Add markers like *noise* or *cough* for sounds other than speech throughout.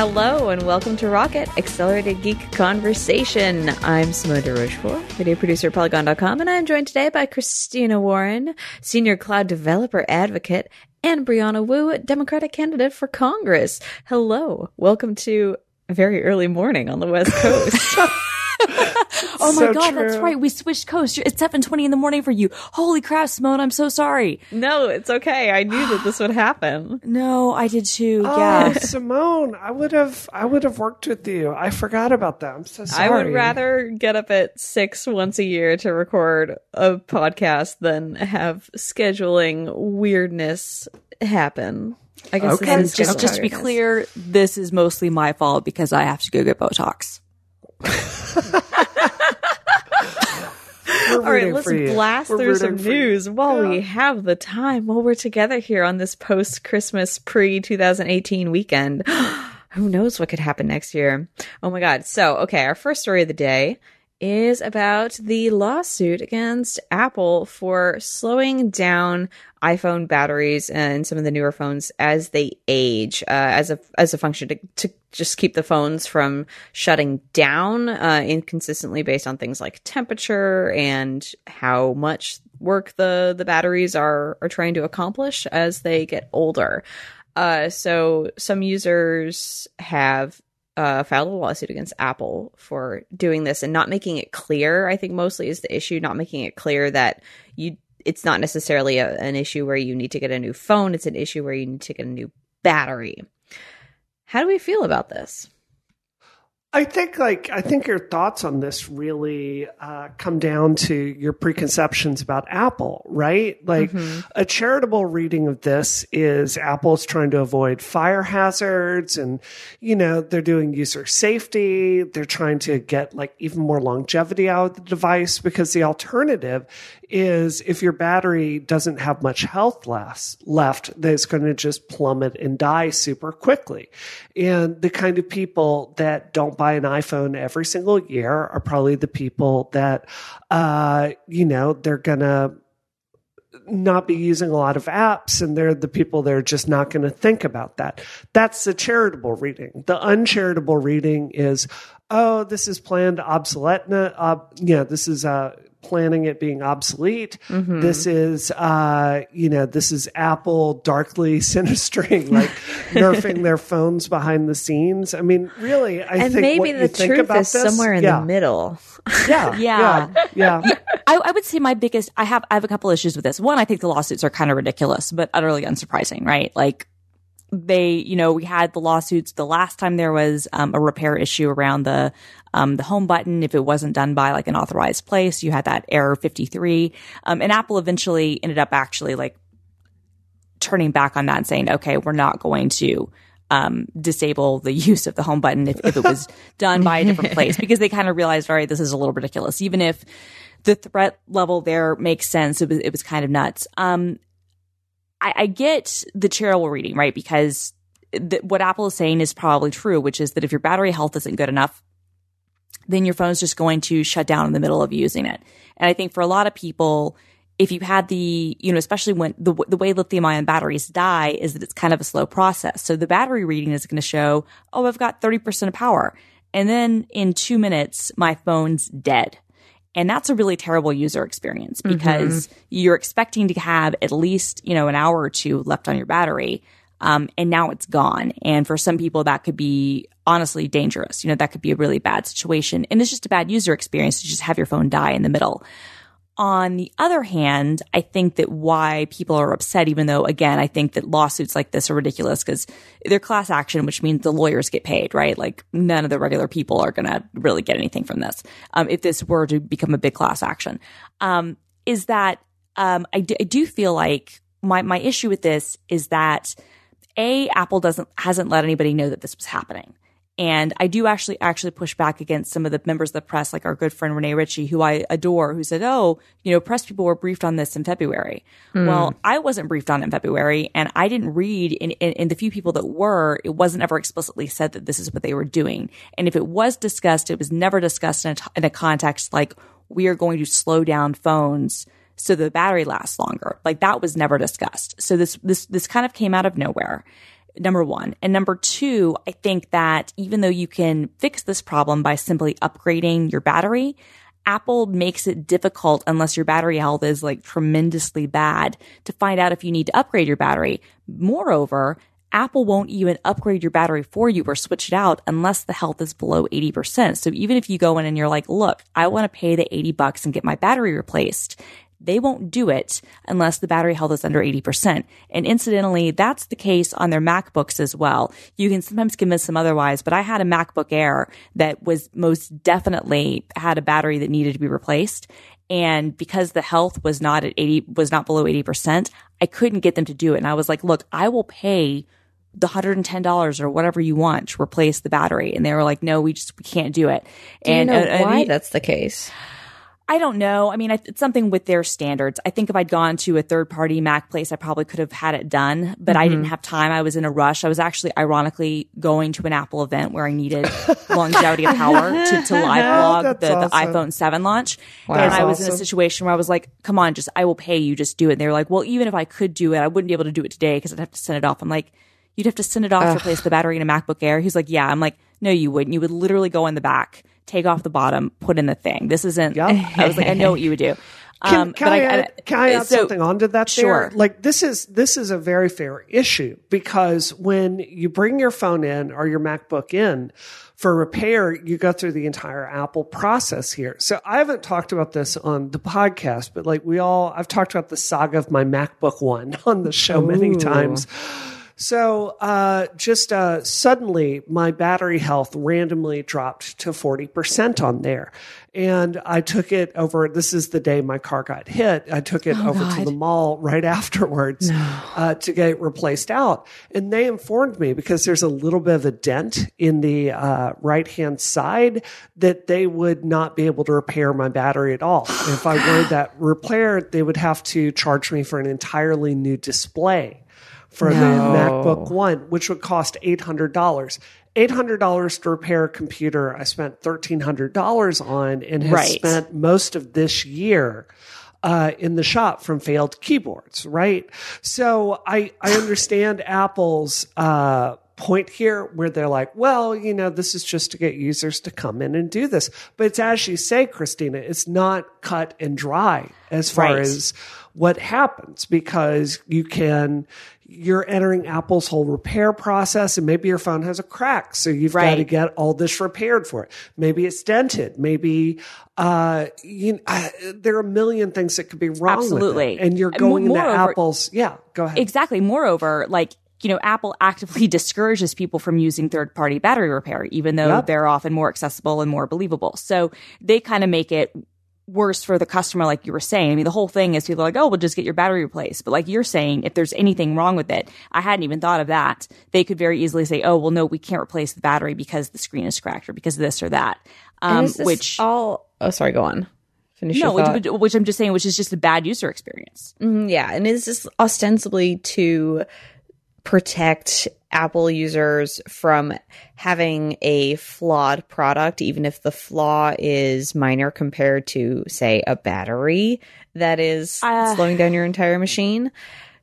Hello and welcome to Rocket Accelerated Geek Conversation. I'm Simone de Rochefort, video producer at Polygon.com, and I'm joined today by Christina Warren, senior cloud developer advocate, and Brianna Wu, Democratic candidate for Congress. Hello, welcome to very early morning on the West *laughs* Coast. *laughs* oh my So god, that's right. We switched coasts. It's seven twenty in the morning for you. Holy crap, Simone! I'm so sorry. no, it's okay. I knew that this would happen. *gasps* No, I did too. Oh, yeah. Simone, I would have, I would have worked with you. I forgot about that. I'm so sorry. I would rather get up at six once a year to record a podcast than have scheduling weirdness happen. I guess Okay, just okay. just to be clear, this is mostly my fault because I have to go get Botox. All right, let's blast We're through some rooting for you. news while we have the time, while we're together here on this post Christmas pre 2018 weekend. *gasps* Who knows what could happen next year? Oh my God. So, okay, our first story of the day is about the lawsuit against Apple for slowing down iPhone batteries and some of the newer phones as they age, uh, as a as a function to, to just keep the phones from shutting down uh, inconsistently based on things like temperature and how much work the the batteries are are trying to accomplish as they get older. Uh, so some users have uh, filed a lawsuit against Apple for doing this and not making it clear. I think mostly is the issue, not making it clear that you. It's not necessarily a, an issue where you need to get a new phone. It's an issue where you need to get a new battery. How do we feel about this? I think like I think your thoughts on this really uh, come down to your preconceptions about Apple, right? Like a charitable reading of this is Apple's trying to avoid fire hazards, and you know they're doing user safety. They're trying to get like even more longevity out of the device because the alternative is if your battery doesn't have much health left, left, that it's going to just plummet and die super quickly. And the kind of people that don't buy an iPhone every single year are probably the people that, uh, you know, they're going to not be using a lot of apps and they're the people that are just not going to think about that. That's the charitable reading. The uncharitable reading is, oh, this is planned obsolete. Uh, yeah, this is uh, planning it being obsolete. This is, uh, you know, this is Apple darkly *laughs* sinistering, like nerfing their phones behind the scenes. I mean, really, I and think maybe the think truth about is this- somewhere in yeah, the middle. *laughs* Yeah, Yeah. yeah, yeah. *laughs* I, I would say my biggest. I have I have a couple issues with this. One, I think the lawsuits are kind of ridiculous, but utterly unsurprising, right? Like they, you know, we had the lawsuits the last time there was um, a repair issue around the um, the home button. If it wasn't done by like an authorized place, you had that error fifty three. Um, and Apple eventually ended up actually like turning back on that and saying, okay, we're not going to um, disable the *laughs* use of the home button if, if it was done by a different *laughs* place because they kind of realized, all right, this is a little ridiculous. Even if the threat level there makes sense, it was, it was kind of nuts. Um, I, I get the charitable reading, right? Because th- what Apple is saying is probably true, which is that if your battery health isn't good enough, then your phone's just going to shut down in the middle of using it. And I think for a lot of people, if you had the, you know, especially when the, the way lithium ion batteries die is that it's kind of a slow process. So the battery reading is going to show, oh, I've got 30% of power. And then in two minutes, my phone's dead. And that's a really terrible user experience mm-hmm. because you're expecting to have at least, you know, an hour or two left on your battery. Um, and now it's gone. And for some people, that could be honestly dangerous. You know, that could be a really bad situation. And it's just a bad user experience to just have your phone die in the middle. On the other hand, I think that why people are upset, even though again, I think that lawsuits like this are ridiculous because they're class action, which means the lawyers get paid, right? Like none of the regular people are going to really get anything from this. Um, if this were to become a big class action, um, is that, um, I do, I do feel like my, my issue with this is that a Apple doesn't, hasn't let anybody know that this was happening. And I do actually actually push back against some of the members of the press, like our good friend Rene Ritchie, who I adore, who said, "Oh, you know, press people were briefed on this in February." Hmm. Well, I wasn't briefed on it in February, and I didn't read in, in, in the few people that were. It wasn't ever explicitly said that this is what they were doing, and if it was discussed, it was never discussed in a, t- in a context like we are going to slow down phones so the battery lasts longer. Like that was never discussed. So this this this kind of came out of nowhere. Number one. And number two, I think that even though you can fix this problem by simply upgrading your battery, Apple makes it difficult unless your battery health is like tremendously bad to find out if you need to upgrade your battery. Moreover, Apple won't even upgrade your battery for you or switch it out unless the health is below 80%. So even if you go in and you're like, look, I want to pay the 80 bucks and get my battery replaced, they won't do it unless the battery health is under 80%. And incidentally, that's the case on their MacBooks as well. You can sometimes convince them otherwise, but I had a MacBook Air that was most definitely had a battery that needed to be replaced. And because the health was not at 80, was not below 80%, I couldn't get them to do it. And I was like, look, I will pay the $110 or whatever you want to replace the battery. And they were like, no, we just, we can't do it. Do and you know and- why and- that's the case? I don't know. I mean, it's something with their standards. I think if I'd gone to a third party Mac place, I probably could have had it done, but I Mm-hmm. didn't have time. I was in a rush. I was actually ironically going to an Apple event where I needed *laughs* longevity of power to, to *laughs* live blog the, the iPhone 7 launch. Wow. And I was in a situation where I was like, come on, just, I will pay you, just do it. And they were like, well, even if I could do it, I wouldn't be able to do it today because I'd have to send it off. I'm like, you'd have to send it off to replace the battery in a MacBook Air. He's like, yeah. I'm like, no, you wouldn't. You would literally go in the back, take off the bottom, put in the thing. This isn't, Yep. I was like, I know what you would do. *laughs* Can, Um, can but I, add, can I add so- something onto that? Sure. There? Like this is this is a very fair issue because when you bring your phone in or your MacBook in for repair, you go through the entire Apple process here. So I haven't talked about this on the podcast, but like we all, I've talked about the saga of my MacBook One *laughs* on the show many times. So, uh, just uh, suddenly, my battery health randomly dropped to 40% on there. And I took it over. This is the day my car got hit. I took it over to the mall right *laughs* afterwards uh, to get it replaced out. And they informed me because there's a little bit of a dent in the uh, right hand side that they would not be able to repair my battery at all. if I wanted that repaired, they would have to charge me for an entirely new display for the MacBook One, which would cost eight hundred dollars. Eight hundred dollars to repair a computer. I spent thirteen hundred dollars on, and have Right. spent most of this year uh, in the shop from failed keyboards. Right. So I I understand Apple's. Uh, point here where they're like, well, you know, this is just to get users to come in and do this. But it's as you say, Christina, it's not cut and dry as far Right. as what happens because you can you're entering Apple's whole repair process and maybe your phone has a crack so you've got to get all this repaired for it maybe it's dented maybe uh you uh, there are a million things that could be wrong with it. Absolutely. and you're going into Apple's yeah go ahead Exactly. Moreover, like, you know, Apple actively *laughs* discourages people from using third party battery repair, even though Yep. they're often more accessible and more believable. So they kind of make it worse for the customer, like you were saying. I mean, the whole thing is people are like, oh, well, just get your battery replaced. But like you're saying, if there's anything wrong with it, I hadn't even thought of that. They could very easily say, oh, well, no, we can't replace the battery because the screen is cracked or because of this or that. Um, which, all? Oh, sorry. Go on. Finish no, which, which I'm just saying, which is just a bad user experience. Mm, yeah, and is this ostensibly to protect Apple users from having a flawed product, even if the flaw is minor compared to, say, a battery that is Uh, slowing down your entire machine?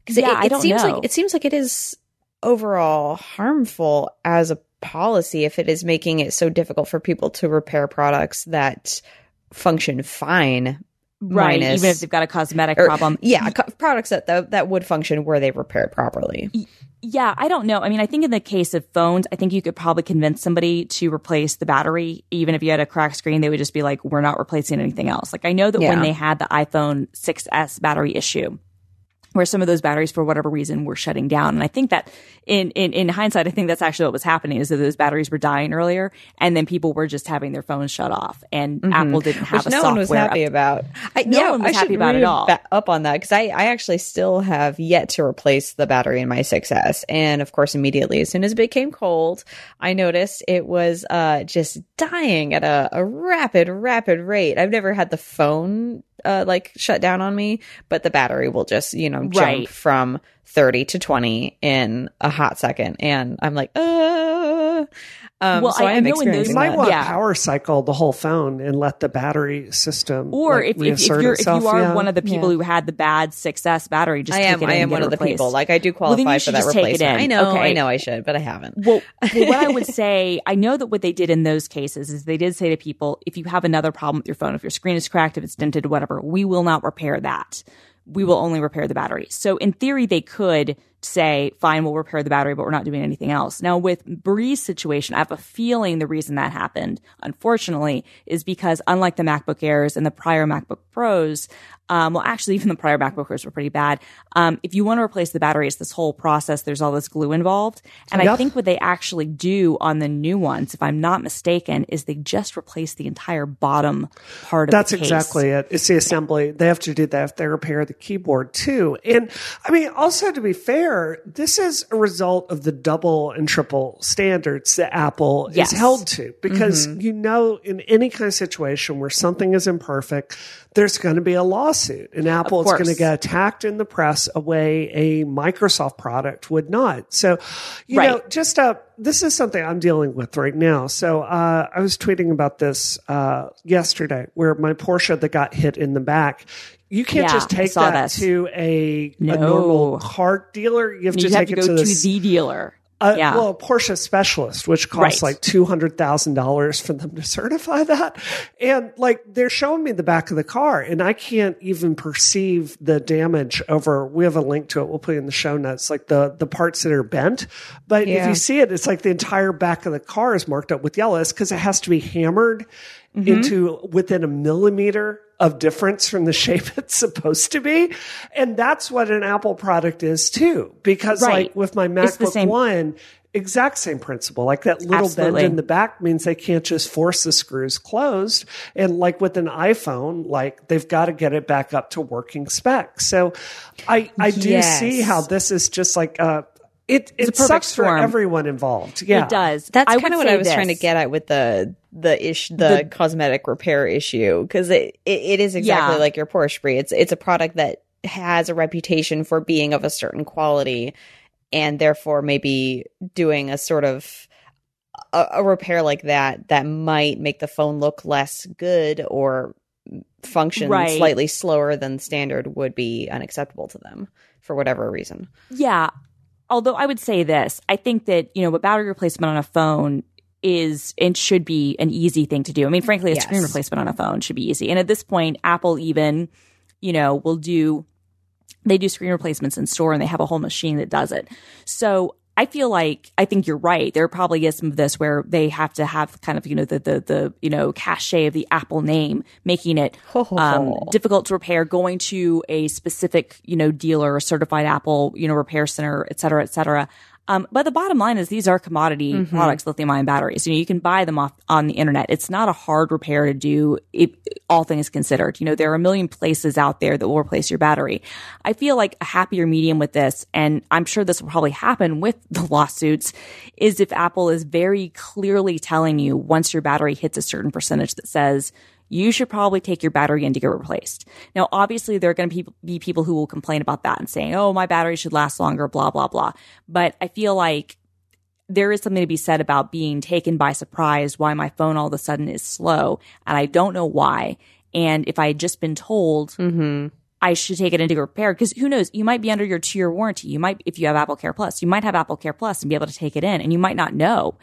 Because yeah, it, I it don't seems know. like it seems like it is overall harmful as a policy if it is making it so difficult for people to repair products that function fine Right. minus- even if they've got a cosmetic or- problem. Yeah, co- products that, that that would function were they repaired properly. Yeah, I don't know. I mean, I think in the case of phones, I think you could probably convince somebody to replace the battery. Even if you had a cracked screen, they would just be like, we're not replacing anything else. Like, I know that when they had the iPhone 6S battery issue, where some of those batteries, for whatever reason, were shutting down. And I think that in, in, in hindsight, I think that's actually what was happening is that those batteries were dying earlier and then people were just having their phones shut off and Apple didn't have Mm-hmm. Which a no software. one was happy up- about. I, No yeah, one was I happy about it all. ba- up on that because I, I actually still have yet to replace the battery in my 6S. And of course, immediately as soon as it became cold, I noticed it was uh, just dying at a, a rapid, rapid rate. I've never had the phone uh, like shut down on me, but the battery will just, you know, jump Right. from 30 to 20 in a hot second. And I'm like, uh, Um, Well, so I- I, I am know in those- You might want Yeah. to power cycle the whole phone and let the battery system Or like, if, if, if you're if you are yeah. one of the people Yeah. who had the bad 6S battery, just I take am. it in I and am one it of the people. Like I do Well, then you qualify should for that just take it replacement. I know. Okay. I know. I should, but I haven't. Well, well, *laughs* what I would say, I know that what they did in those cases is they did say to people, if you have another problem with your phone, if your screen is cracked, if it's dented, whatever, we will not repair that. We will only repair the battery. So in theory, they could say, fine, we'll repair the battery, but we're not doing anything else. Now with Bree's situation, I have a feeling the reason that happened, unfortunately, is because unlike the MacBook Airs and the prior MacBook Pros, um, well, actually, *laughs* even the prior MacBook Pros were pretty bad. Um, if you want to replace the battery, it's this whole process. There's all this glue involved. And I think what they actually do on the new ones, if I'm not mistaken, is they just replace the entire bottom part of That's the case. exactly it. It's the assembly. They have to do that if they repair the keyboard too. And I mean, also to be fair, this is a result of the double and triple standards that Apple Yes. is held to because mm-hmm. you know, in any kind of situation where something is imperfect, there's going to be a lawsuit and Apple is going to get attacked in the press a way a Microsoft product would not. So, you Right. know, just uh, this is something I'm dealing with right now. So uh, I was tweeting about this uh, yesterday, where my Porsche that got hit in the back. You can't Yeah, just take that to a, a normal car dealer. You have You to have take to it go to, to, the dealer. Uh, yeah. well, a Porsche specialist, which costs Right. like two hundred thousand dollars for them to *laughs* certify that, and like they're showing me the back of the car, and I can't even perceive the damage over. We have a link to it. We'll put it in the show notes, like the the parts that are bent. But if you see it, it's like the entire back of the car is marked up with yellow. It's because it has to be hammered Mm-hmm. into within a millimeter of difference from the shape *laughs* it's supposed to be. And that's what an Apple product is too. Because Right. like with my MacBook One, exact same principle. Like that little Absolutely. bend in the back means they can't just force the screws closed. And like with an iPhone, like they've got to get it back up to working spec. So I, I do Yes. see how this is just like, uh, it, it perfect sucks for storm. everyone involved. Yeah. It does. That's kind of what I was trying to get at with the the ish the, cosmetic repair issue because it, it it is exactly Yeah. like your Porsche Brie. It's it's a product that has a reputation for being of a certain quality, and therefore maybe doing a sort of a, a repair like that that might make the phone look less good or function Right. slightly slower than standard would be unacceptable to them for whatever reason. Yeah. Although I would say this, I think that, you know, a battery replacement on a phone is and should be an easy thing to do. I mean, frankly, a Yes. screen replacement on a phone should be easy. And at this point, Apple even, you know, will do they do screen replacements in store and they have a whole machine that does it. So I feel like I think you're right. There probably is some of this where they have to have kind of you know the the the you know cachet of the Apple name, making it um, difficult to repair. Going to a specific you know dealer certified Apple you know repair center, et cetera, et cetera. Um, but the bottom line is these are commodity products, lithium ion batteries. You know, you can buy them off on the internet. It's not a hard repair to do, it, all things considered. You know, there are a million places out there that will replace your battery. I feel like a happier medium with this, and I'm sure this will probably happen with *laughs* the lawsuits, is if Apple is very clearly telling you once your battery hits a certain percentage that says, you should probably take your battery in to get replaced. Now, obviously, there are going to be, people who will complain about that and saying, oh, my battery should last longer, blah, blah, blah. But I feel like there is something to be said about being taken by surprise why my phone all of a sudden is slow and I don't know why. And if I had just been told mm-hmm. I should take it into repair, because who knows, you might be under your two year warranty. You might, if you have Apple Care Plus, you might have Apple Care Plus and be able to take it in and you might not know.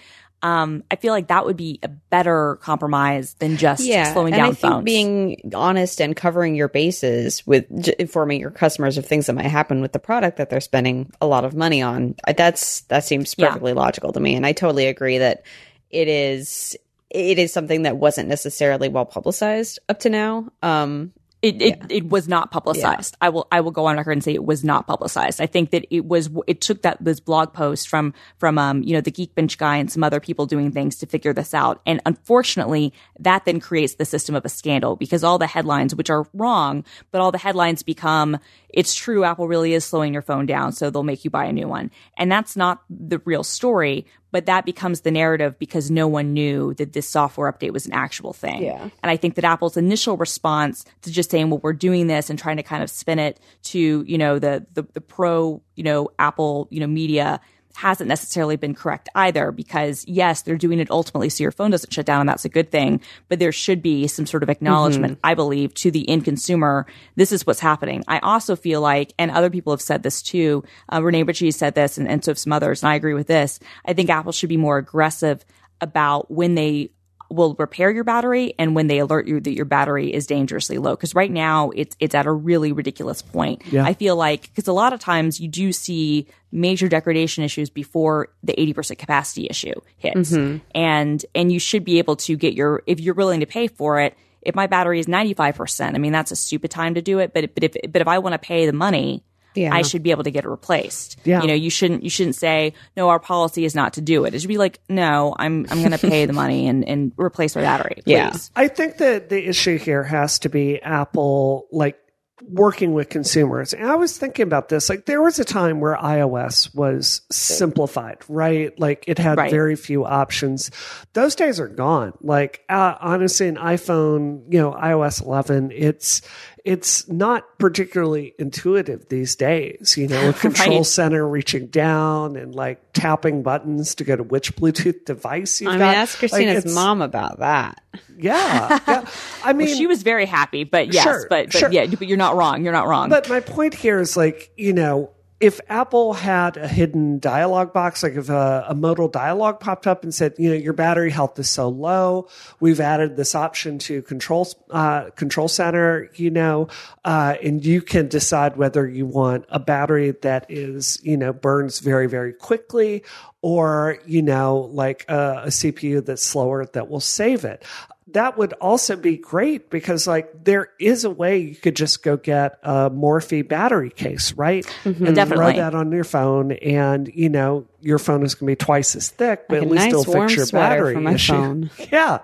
Um, I feel like that would be a better compromise than just slowing and down I think being honest and covering your bases with j- informing your customers of things that might happen with the product that they're spending a lot of money on. That's that seems Yeah. perfectly logical to me, and I totally agree that it is it is something that wasn't necessarily well publicized up to now. Um, It it, it was not publicized. I will I will go on record and say it was not publicized. I think that it was it took that this blog post from from um you know the Geekbench guy and some other people doing things to figure this out. And unfortunately, that then creates the system of a scandal because all the headlines, which are wrong, but all the headlines become it's true Apple really is slowing your phone down, so they'll make you buy a new one. And that's not the real story, but that becomes the narrative because no one knew that this software update was an actual thing. Yeah. And I think that Apple's initial response to just saying, well, we're doing this and trying to kind of spin it to, you know, the, the, the pro, you know, Apple, you know, media hasn't necessarily been correct either because yes, they're doing it ultimately so your phone doesn't shut down and that's a good thing. But there should be some sort of acknowledgement, mm-hmm. I believe, to the end consumer. This is what's happening. I also feel like, and other people have said this too. Uh, Rene Ritchie said this and, and so have some others. And I agree with this. I think Apple should be more aggressive about when they will repair your battery and when they alert you that your battery is dangerously low. Cause right now it's, it's at a really ridiculous point. Yeah. I feel like, cause a lot of times you do see major degradation issues before the 80% capacity issue hits. Mm-hmm. And, and you should be able to get your, if you're willing to pay for it, if my battery is 95%, I mean, that's a stupid time to do it. But, but if, but if I want to pay the money, yeah. I should be able to get it replaced. Yeah. You know, you shouldn't you shouldn't say, no, our policy is not to do it. It should be like, no, I'm I'm gonna pay the money and, and replace my battery. Please. Yeah. I think that the issue here has to be Apple like working with consumers. And I was thinking about this. Like there was a time where iOS was simplified, right? Like it had right. very few options. Those days are gone. Like uh, honestly, an iPhone, you know, iOS 11, it's it's not particularly intuitive these days, you know, *laughs* control right. center reaching down and like tapping buttons to go to which Bluetooth device you've I mean, got. ask Christina's like, mom about that. Yeah. *laughs* yeah. I mean, well, she was very happy, but yes, sure, but, but sure. yeah, but you're not wrong. You're not wrong. But my point here is like, you know, if Apple had a hidden dialog box, like if a, a, modal dialog popped up and said, you know, your battery health is so low, we've added this option to control uh, control center, you know, uh, and you can decide whether you want a battery that is, you know, burns very very quickly, or you know, like a, a CPU that's slower that will save it that would also be great because like there is a way you could just go get a Mophie battery case, right? Mm-hmm. And Definitely. throw that on your phone and you know, your phone is going to be twice as thick, but like at least nice it'll fix your battery my issue. Phone. *laughs* Yeah.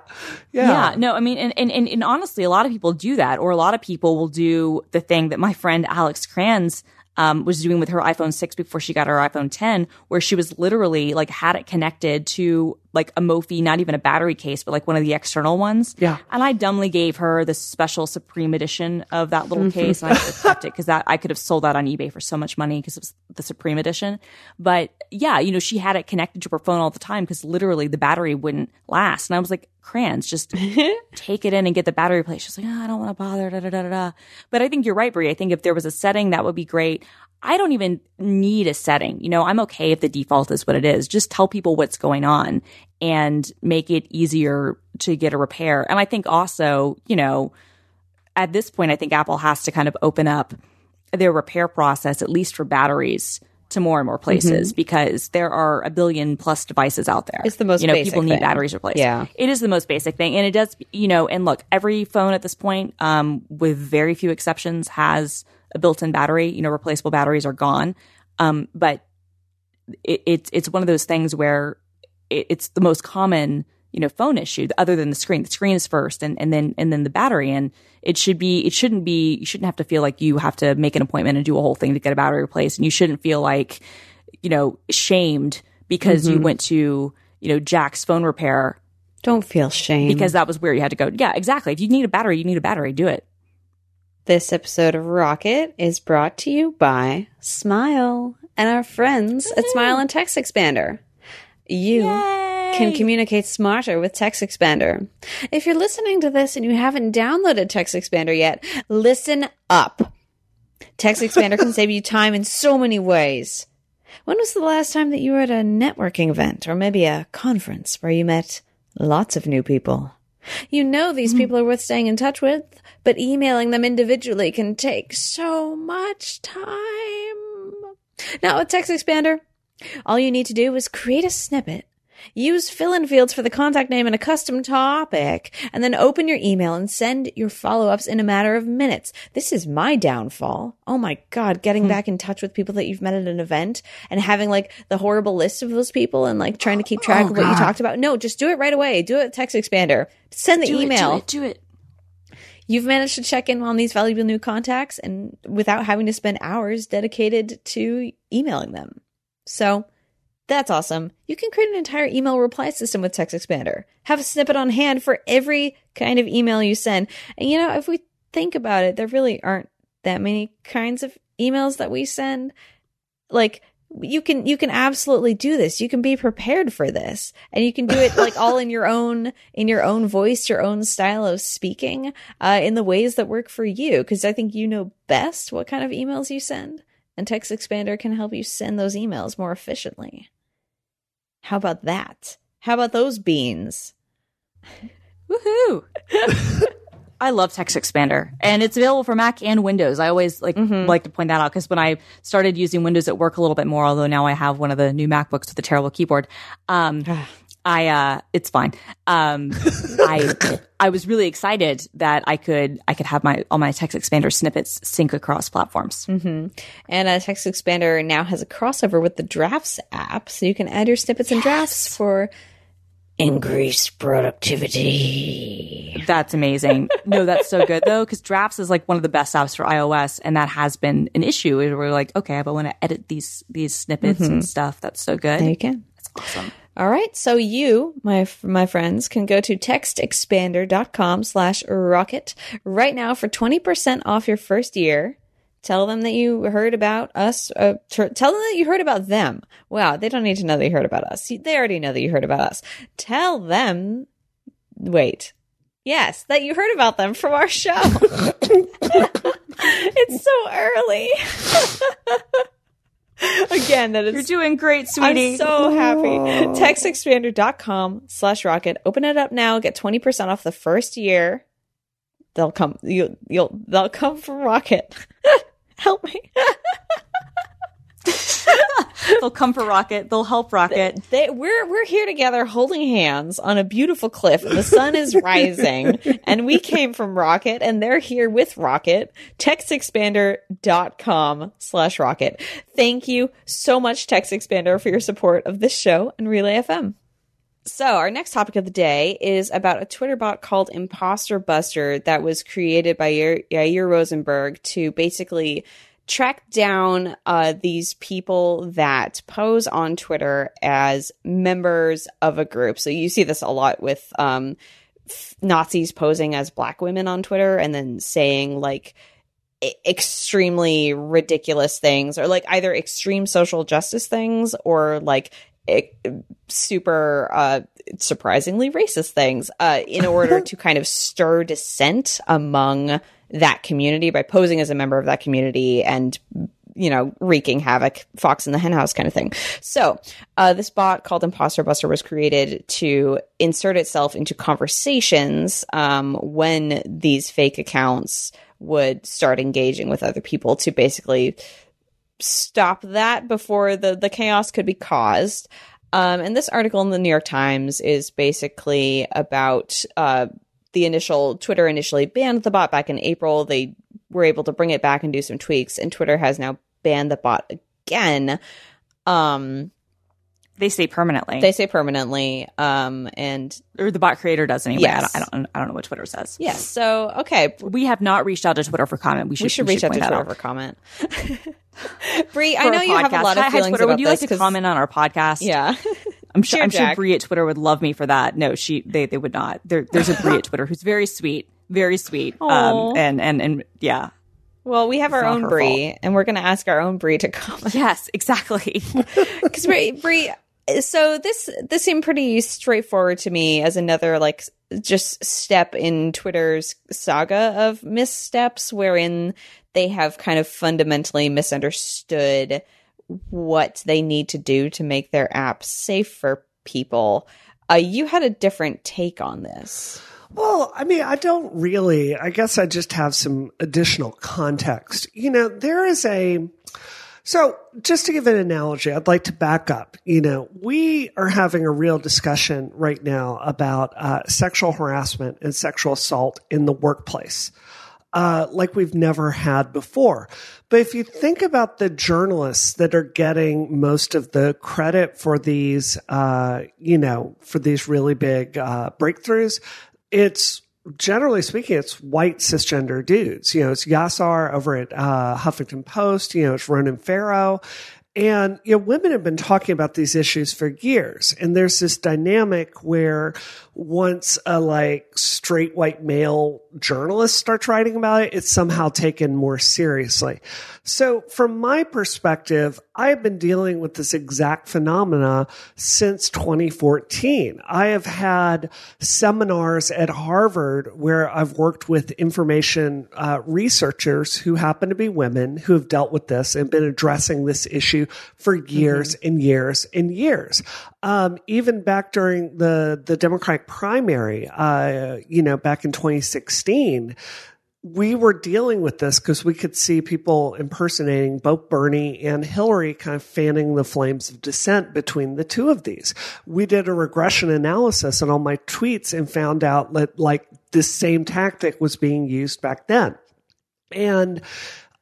Yeah. Yeah. No, I mean, and, and, and, and honestly, a lot of people do that, or a lot of people will do the thing that my friend Alex Cranz um, was doing with her iPhone 6 before she got her iPhone 10, where she was literally like had it connected to like a Mophie, not even a battery case, but like one of the external ones. Yeah. And I dumbly gave her the special Supreme edition of that little mm-hmm. case, and I kept it because that I could have sold that on eBay for so much money because it was the Supreme edition. But yeah, you know, she had it connected to her phone all the time because literally the battery wouldn't last, and I was like, Cranz, just *laughs* *laughs* take it in and get the battery replaced. She's like, oh, I don't want to bother. Da, da, da, da. But I think you're right, Brie. I think if there was a setting that would be great. I don't even need a setting. You know, I'm okay if the default is what it is. Just tell people what's going on and make it easier to get a repair. And I think also, you know, at this point, I think Apple has to kind of open up their repair process, at least for batteries, to more and more places mm-hmm. because there are a billion plus devices out there. It's the most, you know, people need batteries replaced. Yeah, it is the most basic thing, and it does, you know. And look, every phone at this point, um, with very few exceptions, has a built-in battery. You know, replaceable batteries are gone, um, but it, it's it's one of those things where it, it's the most common you know phone issue other than the screen. The screen is first and, and then and then the battery. And it should be it shouldn't be you shouldn't have to feel like you have to make an appointment and do a whole thing to get a battery replaced. And you shouldn't feel like you know shamed because mm-hmm. you went to you know jack's phone repair. Don't feel shame. Because that was where you had to go. Yeah exactly. If you need a battery you need a battery. Do it. This episode of Rocket is brought to you by Smile and our friends at Smile and Text Expander. You Yay! Can communicate smarter with Text Expander. If you're listening to this and you haven't downloaded Text Expander yet, listen up. Text Expander can *laughs* save you time in so many ways. When was the last time that you were at a networking event or maybe a conference where you met lots of new people? You know these mm-hmm. people are worth staying in touch with, but emailing them individually can take so much time. Now with Text Expander, all you need to do is create a snippet. Use fill-in fields for the contact name and a custom topic, and then open your email and send your follow-ups in a matter of minutes. This is my downfall. Oh my god, getting hmm. back in touch with people that you've met at an event and having like the horrible list of those people and like trying to keep track oh, of what god. you talked about. No, just do it right away. Do it with text expander. Send the do email. It, do it, do it you've managed to check in on these valuable new contacts and without having to spend hours dedicated to emailing them. So that's awesome. You can create an entire email reply system with Text Expander. Have a snippet on hand for every kind of email you send. And you know, if we think about it, there really aren't that many kinds of emails that we send. Like, you can you can absolutely do this you can be prepared for this and you can do it like all in your own in your own voice your own style of speaking uh, in the ways that work for you because i think you know best what kind of emails you send and text expander can help you send those emails more efficiently how about that how about those beans *laughs* Woohoo! *laughs* I love Text Expander, and it's available for Mac and Windows. I always like like to point that out because when I started using Windows at work a little bit more, although now I have one of the new MacBooks with a terrible keyboard, um, *sighs* I uh, it's fine. Um, I I was really excited that I could I could have my all my Text Expander snippets sync across platforms. and uh, text expander now has a crossover with the drafts app so you can add your snippets and drafts for increased productivity That's amazing. no, that's so good though, because Drafts is like one of the best apps for iOS, and that has been an issue. Where we're like, okay, I want to edit these these snippets and stuff. That's so good. there you can That's awesome. All right. So you, my my friends, can go to textexpander.com slash rocket right now for 20% off your first year. Tell them that you heard about us. Uh, t- tell them that you heard about them. Wow. They don't need to know that you heard about us. They already know that you heard about us. Tell them, wait. Yes, that you heard about them from our show. *laughs* it's so early. *laughs* *laughs* Again, that is You're doing great, sweetie. I'm so happy. Textexpander.com slash rocket. Open it up now. Get 20% off the first year. They'll come, you, you'll, they'll come from Rocket. *laughs* Help me. *laughs* *laughs* They'll come for Rocket. They'll help Rocket. They, we're, we're here together holding hands on a beautiful cliff. The sun is *laughs* rising and we came from Rocket and they're here with Rocket. Textexpander.com slash rocket. Thank you so much, Textexpander, for your support of this show and Relay FM. So, our next topic of the day is about a Twitter bot called Impostor Buster that was created by Yair Rosenberg to basically track down uh, these people that pose on Twitter as members of a group. So, you see this a lot with um, f- Nazis posing as black women on Twitter and then saying, like, e- extremely ridiculous things or like either extreme social justice things or like super uh surprisingly racist things uh in order *laughs* to kind of stir dissent among that community by posing as a member of that community and you know wreaking havoc fox in the henhouse kind of thing so uh, this bot called impostor buster was created to insert itself into conversations um, when these fake accounts would start engaging with other people to basically stop that before the the chaos could be caused. Um, and this article in the New York Times is basically about uh, the initial Twitter initially banned the bot back in April. They were able to bring it back and do some tweaks, and Twitter has now banned the bot again. Um, They say permanently, they say permanently. Um, and or the bot creator does anyway. Yes. I, don't, I don't. I don't know what Twitter says. yes, so okay, We have not reached out to Twitter for comment. We should. we should reach out to Twitter for comment. *laughs* Bree, I know you have a lot of Hi, hi, feelings Twitter. about Would you this like to comment on our podcast? Yeah. *laughs* I'm sure. I'm sure Brie at Twitter would love me for that. No, she they they would not. There, there's a Brie at Twitter who's very sweet, very sweet. Aw. Um, and and and yeah, Well, we have our own Brie, and we're going to ask our own Brie to comment. yes, exactly. *laughs* Because Brie, Brie, so this this seemed pretty straightforward to me as another like just step in Twitter's saga of missteps, wherein they have kind of fundamentally misunderstood what they need to do to make their app safe for people. Uh, you had a different take on this. Well, I mean, I don't really. I guess I just have some additional context. You know, there is a. So, just to give an analogy, I'd like to back up. You know, we are having a real discussion right now about uh, sexual harassment and sexual assault in the workplace. Uh, like we've never had before. But if you think about the journalists that are getting most of the credit for these, uh, you know, for these really big uh, breakthroughs, it's generally speaking, it's white cisgender dudes. You know, it's Yashar over at uh, Huffington Post. You know, it's Ronan Farrow. And you know, women have been talking about these issues for years. And there's this dynamic where once a like straight white male journalist starts writing about it, it's somehow taken more seriously. So from my perspective, I've been dealing with this exact phenomena since 2014. I have had seminars at Harvard where I've worked with information uh, researchers who happen to be women who have dealt with this and been addressing this issue for years mm-hmm. and years and years. Um, even back during the the Democratic primary, uh, you know, back in 2016 we were dealing with this because we could see people impersonating both Bernie and Hillary kind of fanning the flames of dissent between the two of these. We did a regression analysis on all my tweets and found out that like this same tactic was being used back then. And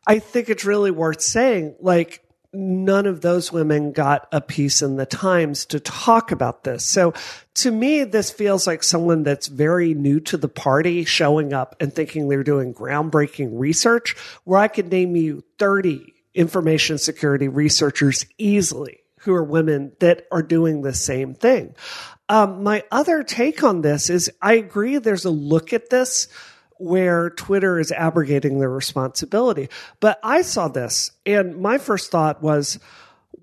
I think it's really worth saying, like, none of those women got a piece in the Times to talk about this. So to me, this feels like someone that's very new to the party showing up and thinking they're doing groundbreaking research where I could name you 30 information security researchers easily who are women that are doing the same thing. Um, my other take on this is I agree there's a look at this where Twitter is abrogating their responsibility. But I saw this and my first thought was,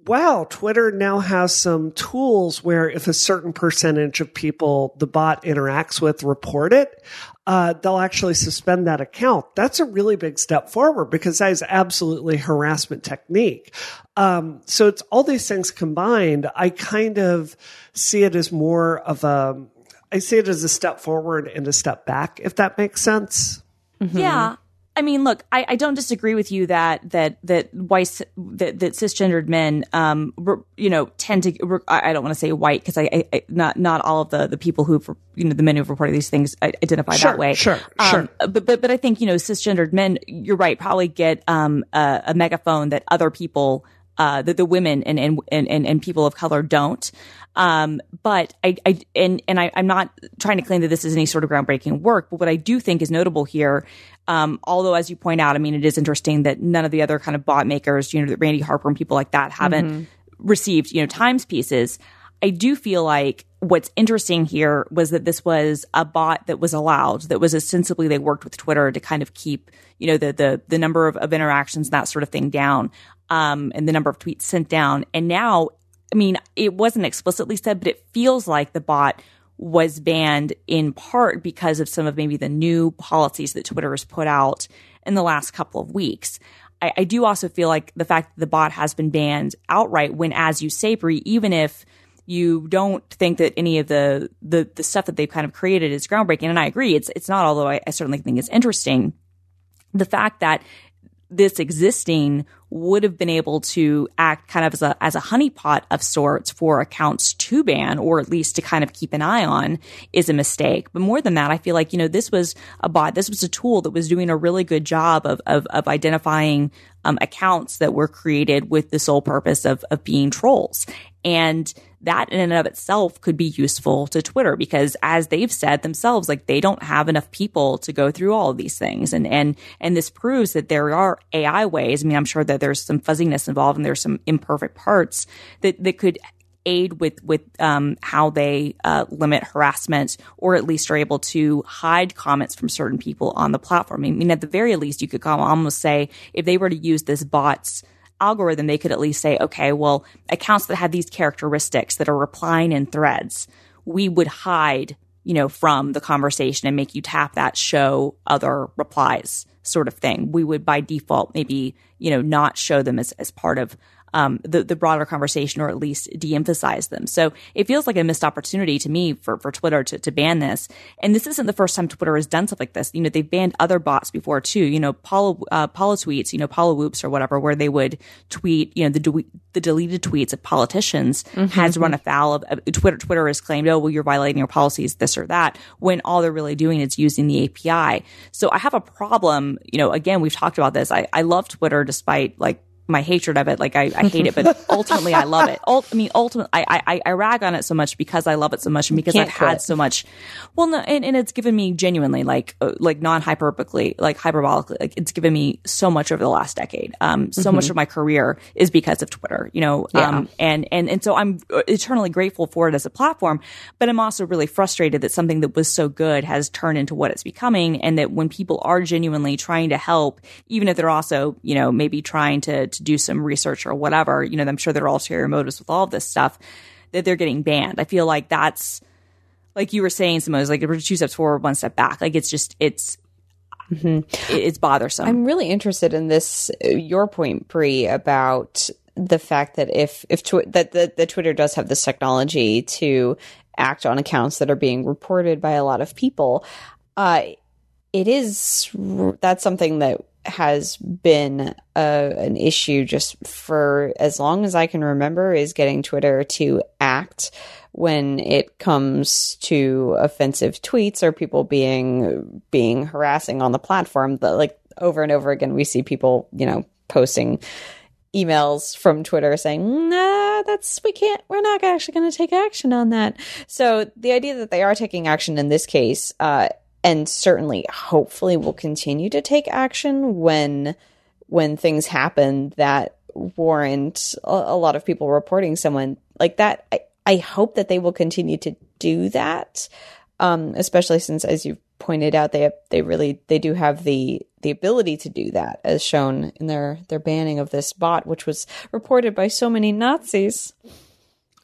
wow, Twitter now has some tools where if a certain percentage of people the bot interacts with report it, uh, they'll actually suspend that account. That's a really big step forward because that is absolutely harassment technique. Um, so it's all these things combined. I kind of see it as more of a I see it as a step forward and a step back, if that makes sense. Mm-hmm. Yeah. I mean, look, I, I, don't disagree with you that that that white that, that cisgendered men, um, you know, tend to. I don't want to say white because I, I, not not all of the the people who you know the men who've reported these things identify sure, that way. Sure, um, sure. But but but I think you know cisgendered men. You're right. Probably get um a, a megaphone that other people uh, the, the women and, and, and, and people of color don't. Um, but I, I, and, and I, am not trying to claim that this is any sort of groundbreaking work, but what I do think is notable here, um, although as you point out, I mean, it is interesting that none of the other kind of bot makers, you know, that Randi Harper and people like that haven't mm-hmm. received, you know, times pieces. I do feel like what's interesting here was that this was a bot that was allowed, that was ostensibly they worked with Twitter to kind of keep, you know, the the the number of, of interactions that sort of thing down, um, and the number of tweets sent down. And now, I mean, it wasn't explicitly said, but it feels like the bot was banned in part because of some of maybe the new policies that Twitter has put out in the last couple of weeks. I, I do also feel like the fact that the bot has been banned outright when, as you say, Brie, even if you don't think that any of the, the, the stuff that they've kind of created is groundbreaking. And I agree, it's, it's not, although I, I certainly think it's interesting. The fact that this existing would have been able to act kind of as a as a honeypot of sorts for accounts to ban or at least to kind of keep an eye on is a mistake. But more than that, I feel like you know this was a bot, this was a tool that was doing a really good job of of, of identifying um, accounts that were created with the sole purpose of of being trolls. And that in and of itself could be useful to Twitter because as they've said themselves, like they don't have enough people to go through all of these things. And, and, and this proves that there are AI ways. I mean, I'm sure that there's some fuzziness involved and there's some imperfect parts that, that could aid with with um, how they uh, limit harassment, or at least are able to hide comments from certain people on the platform. I mean, at the very least, you could almost say if they were to use this bot's algorithm, they could at least say, okay, well, accounts that have these characteristics that are replying in threads, we would hide, you know, from the conversation and make you tap that show other replies sort of thing. We would by default maybe, you know, not show them as, as part of um, the, the broader conversation or at least de-emphasize them. So it feels like a missed opportunity to me for, for Twitter to, to ban this. And this isn't the first time Twitter has done stuff like this. You know, they've banned other bots before too. You know, Paula, uh, Paula tweets, you know, Politwoops or whatever, where they would tweet, you know, the, de- the deleted tweets of politicians mm-hmm. has run afoul of, of Twitter. Twitter has claimed, oh, well, you're violating your policies, this or that, when all they're really doing is using the API. So I have a problem, you know, again, we've talked about this. I, I love Twitter despite like my hatred of it. Like I, I hate it, but *laughs* ultimately I love it. Ult- I mean, ultimately I, I, I rag on it so much because I love it so much and because I've had so much. Well, no, and, and it's given me genuinely like, uh, like non hyperbolically, like hyperbolically, like it's given me so much over the last decade. Um, so mm-hmm. much of my career is because of Twitter, you know, yeah. um, and, and, and so I'm eternally grateful for it as a platform, but I'm also really frustrated that something that was so good has turned into what it's becoming and that when people are genuinely trying to help, even if they're also, you know, maybe trying to, to do some research or whatever, you know, I'm sure there are ulterior motives with all of this stuff that they're getting banned. I feel like that's like you were saying, Simone, like two steps forward, one step back. Like it's just, it's, mm-hmm. it's bothersome. I'm really interested in this, your point, Brie, about the fact that if, if tw- that the, the Twitter does have this technology to act on accounts that are being reported by a lot of people, uh, it is, that's something that has been a, an issue just for as long as I can remember is getting Twitter to act when it comes to offensive tweets or people being being harassing on the platform. But like over and over again, we see people, you know, posting emails from Twitter saying, nah, that's, we can't, we're not actually going to take action on that. So the idea that they are taking action in this case, uh, and certainly hopefully will continue to take action when when things happen that warrant a, a lot of people reporting someone like that. I, I hope that they will continue to do that um, especially since as you pointed out they they really they do have the the ability to do that as shown in their their banning of this bot which was reported by so many Nazis.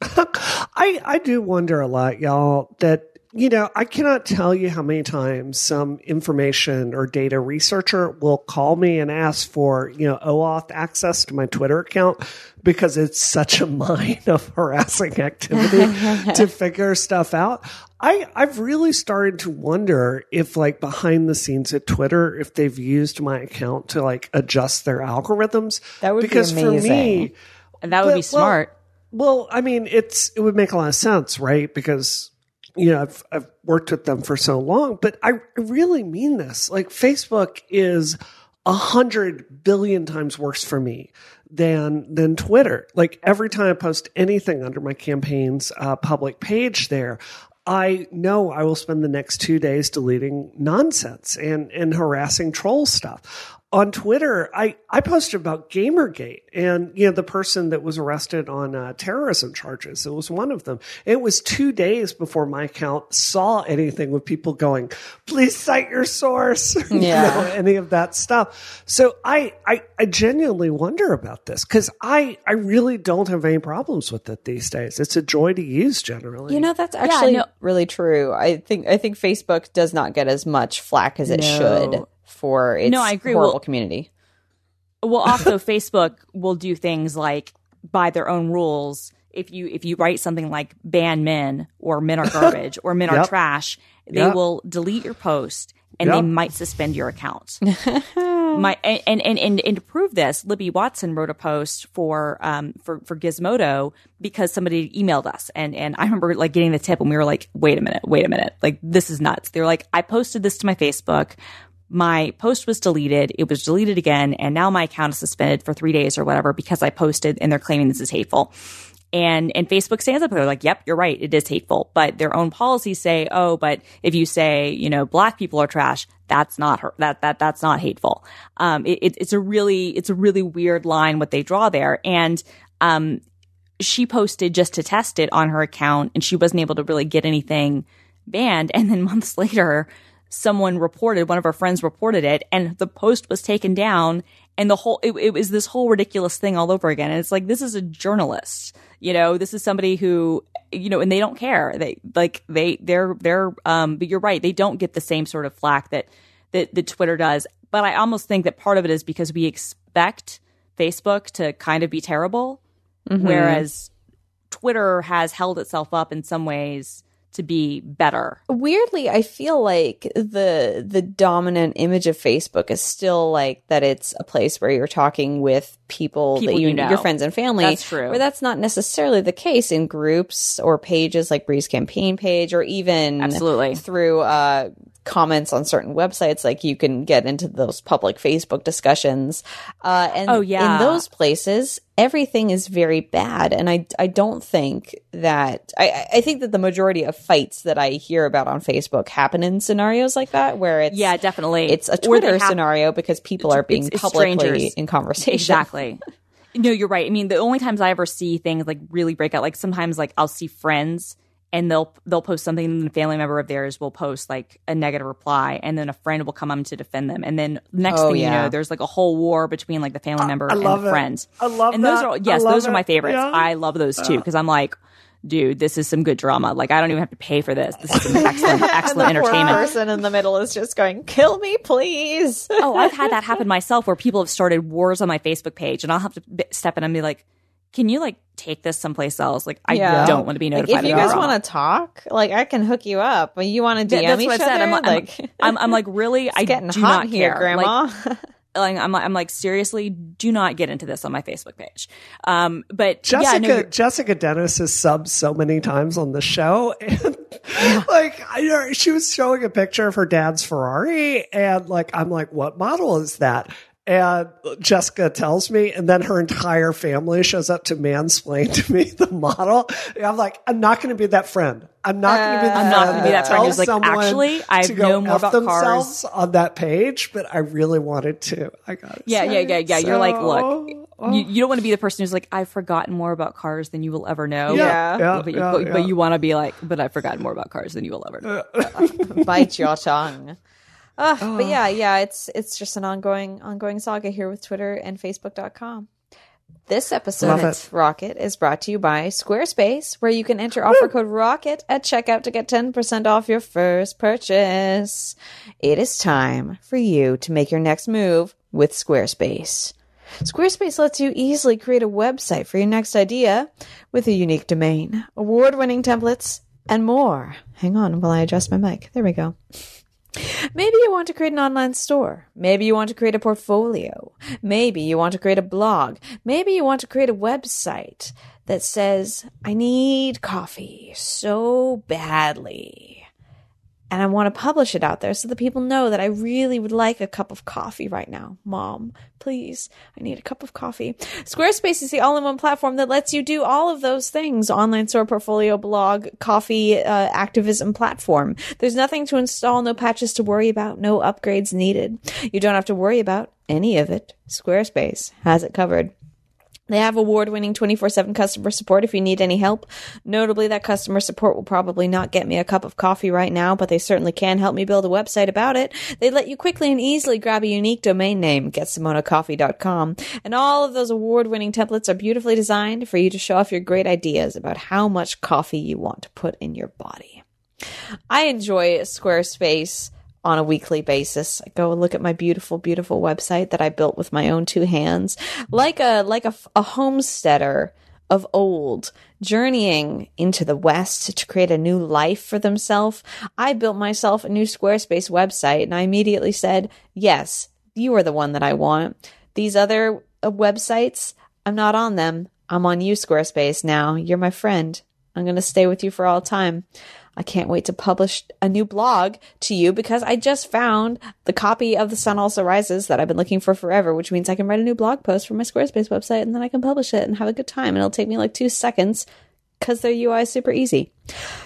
*laughs* I I do wonder a lot y'all that you know, I cannot tell you how many times some information or data researcher will call me and ask for, you know, OAuth access to my Twitter account because it's such a *laughs* mine of harassing activity *laughs* to figure stuff out. I, I've really started to wonder if like behind the scenes at Twitter, if they've used my account to like adjust their algorithms. That would because be amazing. for me, and that would be smart. Well, well, I mean, it's, it would make a lot of sense, right? Because you know, I've, I've worked with them for so long, but I really mean this. Like Facebook is a hundred billion times worse for me than than Twitter. Like every time I post anything under my campaign's uh, public page there, I know I will spend the next two days deleting nonsense and, and harassing troll stuff on Twitter, I, I posted about Gamergate and, you know, the person that was arrested on uh, terrorism charges. It was one of them. It was two days before my account saw anything with people going, please cite your source, *laughs* yeah. you know, any of that stuff. So I, I, I genuinely wonder about this because I, I really don't have any problems with it these days. It's a joy to use generally. You know, that's actually yeah, no. really true. I think, I think Facebook does not get as much flack as it no. should for its no, I agree. horrible well, community. Well, also *laughs* Facebook will do things like by their own rules. If you if you write something like ban men or men are *laughs* garbage or men yep. are trash, they yep. will delete your post and yep. they might suspend your account. *laughs* My and, and and and to prove this, Libby Watson wrote a post for um for for Gizmodo because somebody emailed us and and I remember like getting the tip and we were like, wait a minute, wait a minute, like this is nuts. They were like, I posted this to my Facebook my post was deleted. It was deleted again. And now my account is suspended for three days or whatever because I posted and they're claiming this is hateful. And, and Facebook stands up and they're like, yep, you're right. It is hateful. But their own policies say, oh, but if you say, you know, black people are trash, that's not her, that, that, that's not hateful. Um, it, it's a really, it's a really weird line what they draw there. And, um, she posted just to test it on her account and she wasn't able to really get anything banned. *laughs* And then months later, someone reported, one of our friends reported it, and the post was taken down. And the whole, it, it was this whole ridiculous thing all over again. And it's like, this is a journalist, you know, this is somebody who, you know, and they don't care. They, like, they, they're, they're, um, but you're right. They don't get the same sort of flack that, that, that Twitter does. But I almost think that part of it is because we expect Facebook to kind of be terrible. Mm-hmm. Whereas Twitter has held itself up in some ways to be better. Weirdly, I feel like the the dominant image of Facebook is still like that it's a place where you're talking with people, people that you, you know, your friends and family. That's true. Where that's not necessarily the case in groups or pages like Bree's campaign page or even absolutely through uh, comments on certain websites. Like you can get into those public Facebook discussions. Uh, and Oh, yeah. in those places, everything is very bad. And I, I don't think that, I, I- think that the majority of fights that I hear about on Facebook happen in scenarios like that, where it's, Yeah, definitely. it's a Twitter scenario because people are being it's publicly strangers. in conversation. Exactly. No, you're right. I mean, the only times I ever see things like really break out, like sometimes like I'll see friends and they'll they'll post something and a family member of theirs will post like a negative reply and then a friend will come on to defend them. And then next Oh, thing you know, there's like a whole war between like the family member I and love the it. friends. I love and those that. are I yes, those are my favorites. Yeah. I love those too because I'm like, dude, this is some good drama. Like I don't even have to pay for this. This is some excellent, *laughs* excellent And the entertainment. person in the middle is just going, "Kill me, please." oh, I've had that *laughs* happen myself where people have started wars on my Facebook page, and I'll have to step in and be like, "Can you like take this someplace else? Like, I Yeah. don't want to be Like, notified." if you guys want to talk, like I can hook you up. But you want to DM Th- that's each what I other? said. I'm like, I'm- like, *laughs* I'm, I'm like, really, I it's getting do hot not here, care, Grandma. like, *laughs* I'm, like, I'm like, seriously, do not get into this on my Facebook page. Um, but Jessica yeah, no, Jessica Dennis has subbed so many times on the show, *laughs* and like I know she was showing a picture of her dad's Ferrari, and like I'm like, what model is that? And Jessica tells me, and then her entire family shows up to mansplain to me the model. And I'm like, I'm not going to be that friend. I'm not going to be. Uh, the I'm not gonna be that friend who's like, actually, I to go know more F about themselves on that page, but I really wanted to. I got it. yeah, yeah, yeah, yeah. You're like, look, oh. you, you don't want to be the person who's like, I've forgotten more about cars than you will ever know. Yeah. yeah, But you, yeah, but, yeah. but you want to be like, but I've forgotten more about cars than you will ever know. *laughs* Bite your tongue. Ugh, But yeah, yeah, it's it's just an ongoing ongoing saga here with Twitter and Facebook.com. This episode of. Rocket is brought to you by Squarespace, where you can enter offer code ROCKET at checkout to get 10% off your first purchase. It is time for you to make your next move with Squarespace. Squarespace lets you easily create a website for your next idea with a unique domain, award winning templates, and more. Hang on while I adjust my mic. There we go. Maybe you want to create an online store. Maybe you want to create a portfolio. Maybe you want to create a blog. Maybe you want to create a website that says, I need coffee so badly. And I want to publish it out there so that people know that I really would like a cup of coffee right now. Mom, please, I need a cup of coffee. Squarespace is the all in one platform that lets you do all of those things online store, portfolio, blog, coffee, uh, activism platform. There's nothing to install, no patches to worry about, no upgrades needed. You don't have to worry about any of it. Squarespace has it covered. They have award winning 24 7 customer support if you need any help. Notably, that customer support will probably not get me a cup of coffee right now, but they certainly can help me build a website about it. They let you quickly and easily grab a unique domain name, getsimonacoffee.com. And all of those award winning templates are beautifully designed for you to show off your great ideas about how much coffee you want to put in your body. I enjoy Squarespace on a weekly basis. I go look at my beautiful, beautiful website that I built with my own two hands, like a like a, a homesteader of old, journeying into the West to create a new life for themselves. I built myself a new Squarespace website, and I immediately said, "Yes, you are the one that I want." These other uh, websites, I'm not on them. I'm on you, Squarespace. Now you're my friend. I'm going to stay with you for all time. I can't wait to publish a new blog to you because I just found the copy of The Sun Also Rises that I've been looking for forever, which means I can write a new blog post for my Squarespace website and then I can publish it and have a good time. And it'll take me like two seconds because their UI is super easy.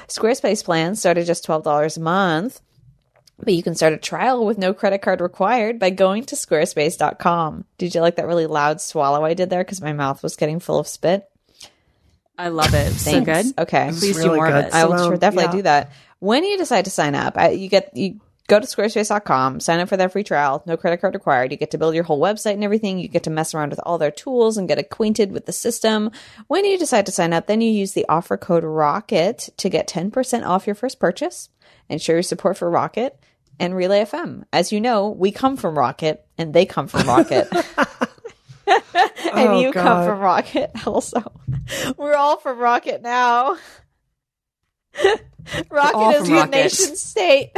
Squarespace plans start at just $12 a month. But you can start a trial with no credit card required by going to squarespace.com. Did you like that really loud swallow I did there because my mouth was getting full of spit? I love it. So Thanks. good. Okay. Please do really more good. of it. I will So, sure definitely yeah. do that. When you decide to sign up, I, you get you go to squarespace.com, sign up for their free trial, no credit card required. You get to build your whole website and everything. You get to mess around with all their tools and get acquainted with the system. When you decide to sign up, then you use the offer code ROCKET to get 10% off your first purchase and show your support for Rocket and Relay FM. As you know, we come from Rocket and they come from Rocket. *laughs* *laughs* and Oh, you come from Rocket *laughs* also. We're all from Rocket now. *laughs* Rocket all is Rocket. nation state.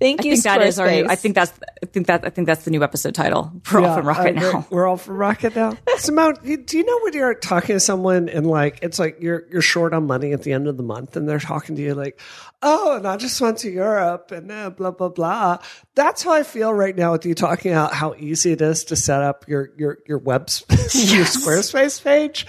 Thank I you, think that is our new. I think that's. I think that. I think that's the new episode title. We're all from Rocket agree. now. *laughs* We're all from Rocket now. Simone, you, do you know when you're talking to someone and like it's like you're you're short on money at the end of the month and they're talking to you like, oh, and I just went to Europe and uh, blah blah blah. That's how I feel right now with you talking about how easy it is to set up your your your web *laughs* your Squarespace page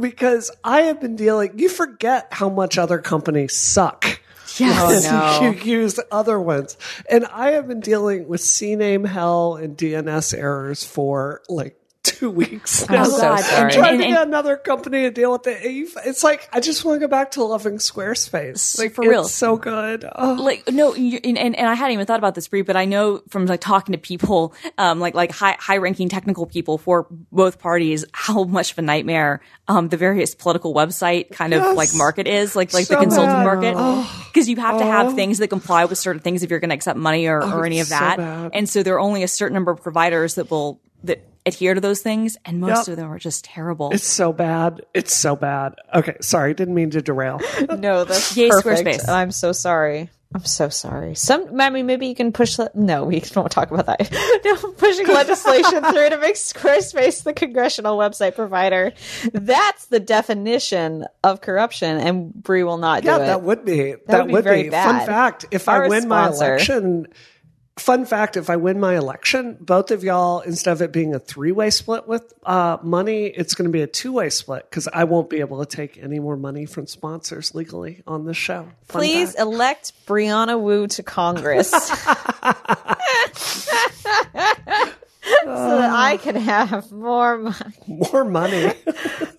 because I have been dealing. You forget how much other companies suck. Yes. Oh, *laughs* no. you use other ones. And I have been dealing with CNAME hell and DNS errors for like two weeks. now. I'm so God. sorry. And- Trying and- to get another company to deal with it. It's like I just want to go back to loving Squarespace. Like For it's real. so good. Oh. like no you- and, and, and i hadn't even thought about this Brie, but i know from like talking to people um like like high high ranking technical people for both parties how much of a nightmare um the various political website kind of like market is like like So the consulting bad. market because you have to Oh. have things that comply with certain things if you're going to accept money or, or any of it's so that bad. and so there are only a certain number of providers that will that adhere to those things and most Yep. of them are just terrible It's so bad. It's so bad. Okay, sorry, didn't mean to derail. *laughs* No, that's Yay, perfect. Squarespace. I'm so sorry. I'm so sorry. Some, I mean, maybe you can push. Le- no, we don't talk about that. *laughs* no, pushing legislation *laughs* through to make Squarespace the congressional website provider. That's the definition of corruption, and Brie will not do Yeah, it. that would be that, would would, be very be. bad. Fun fact: if Our I win my election, fun fact: if I win my election, both of y'all, instead of it being a three-way split with uh, money, it's going to be a two-way split because I won't be able to take any more money from sponsors legally on this show. Fun Please fact. elect Brianna Wu to Congress. *laughs* *laughs* so that I can have more money. more money. *laughs*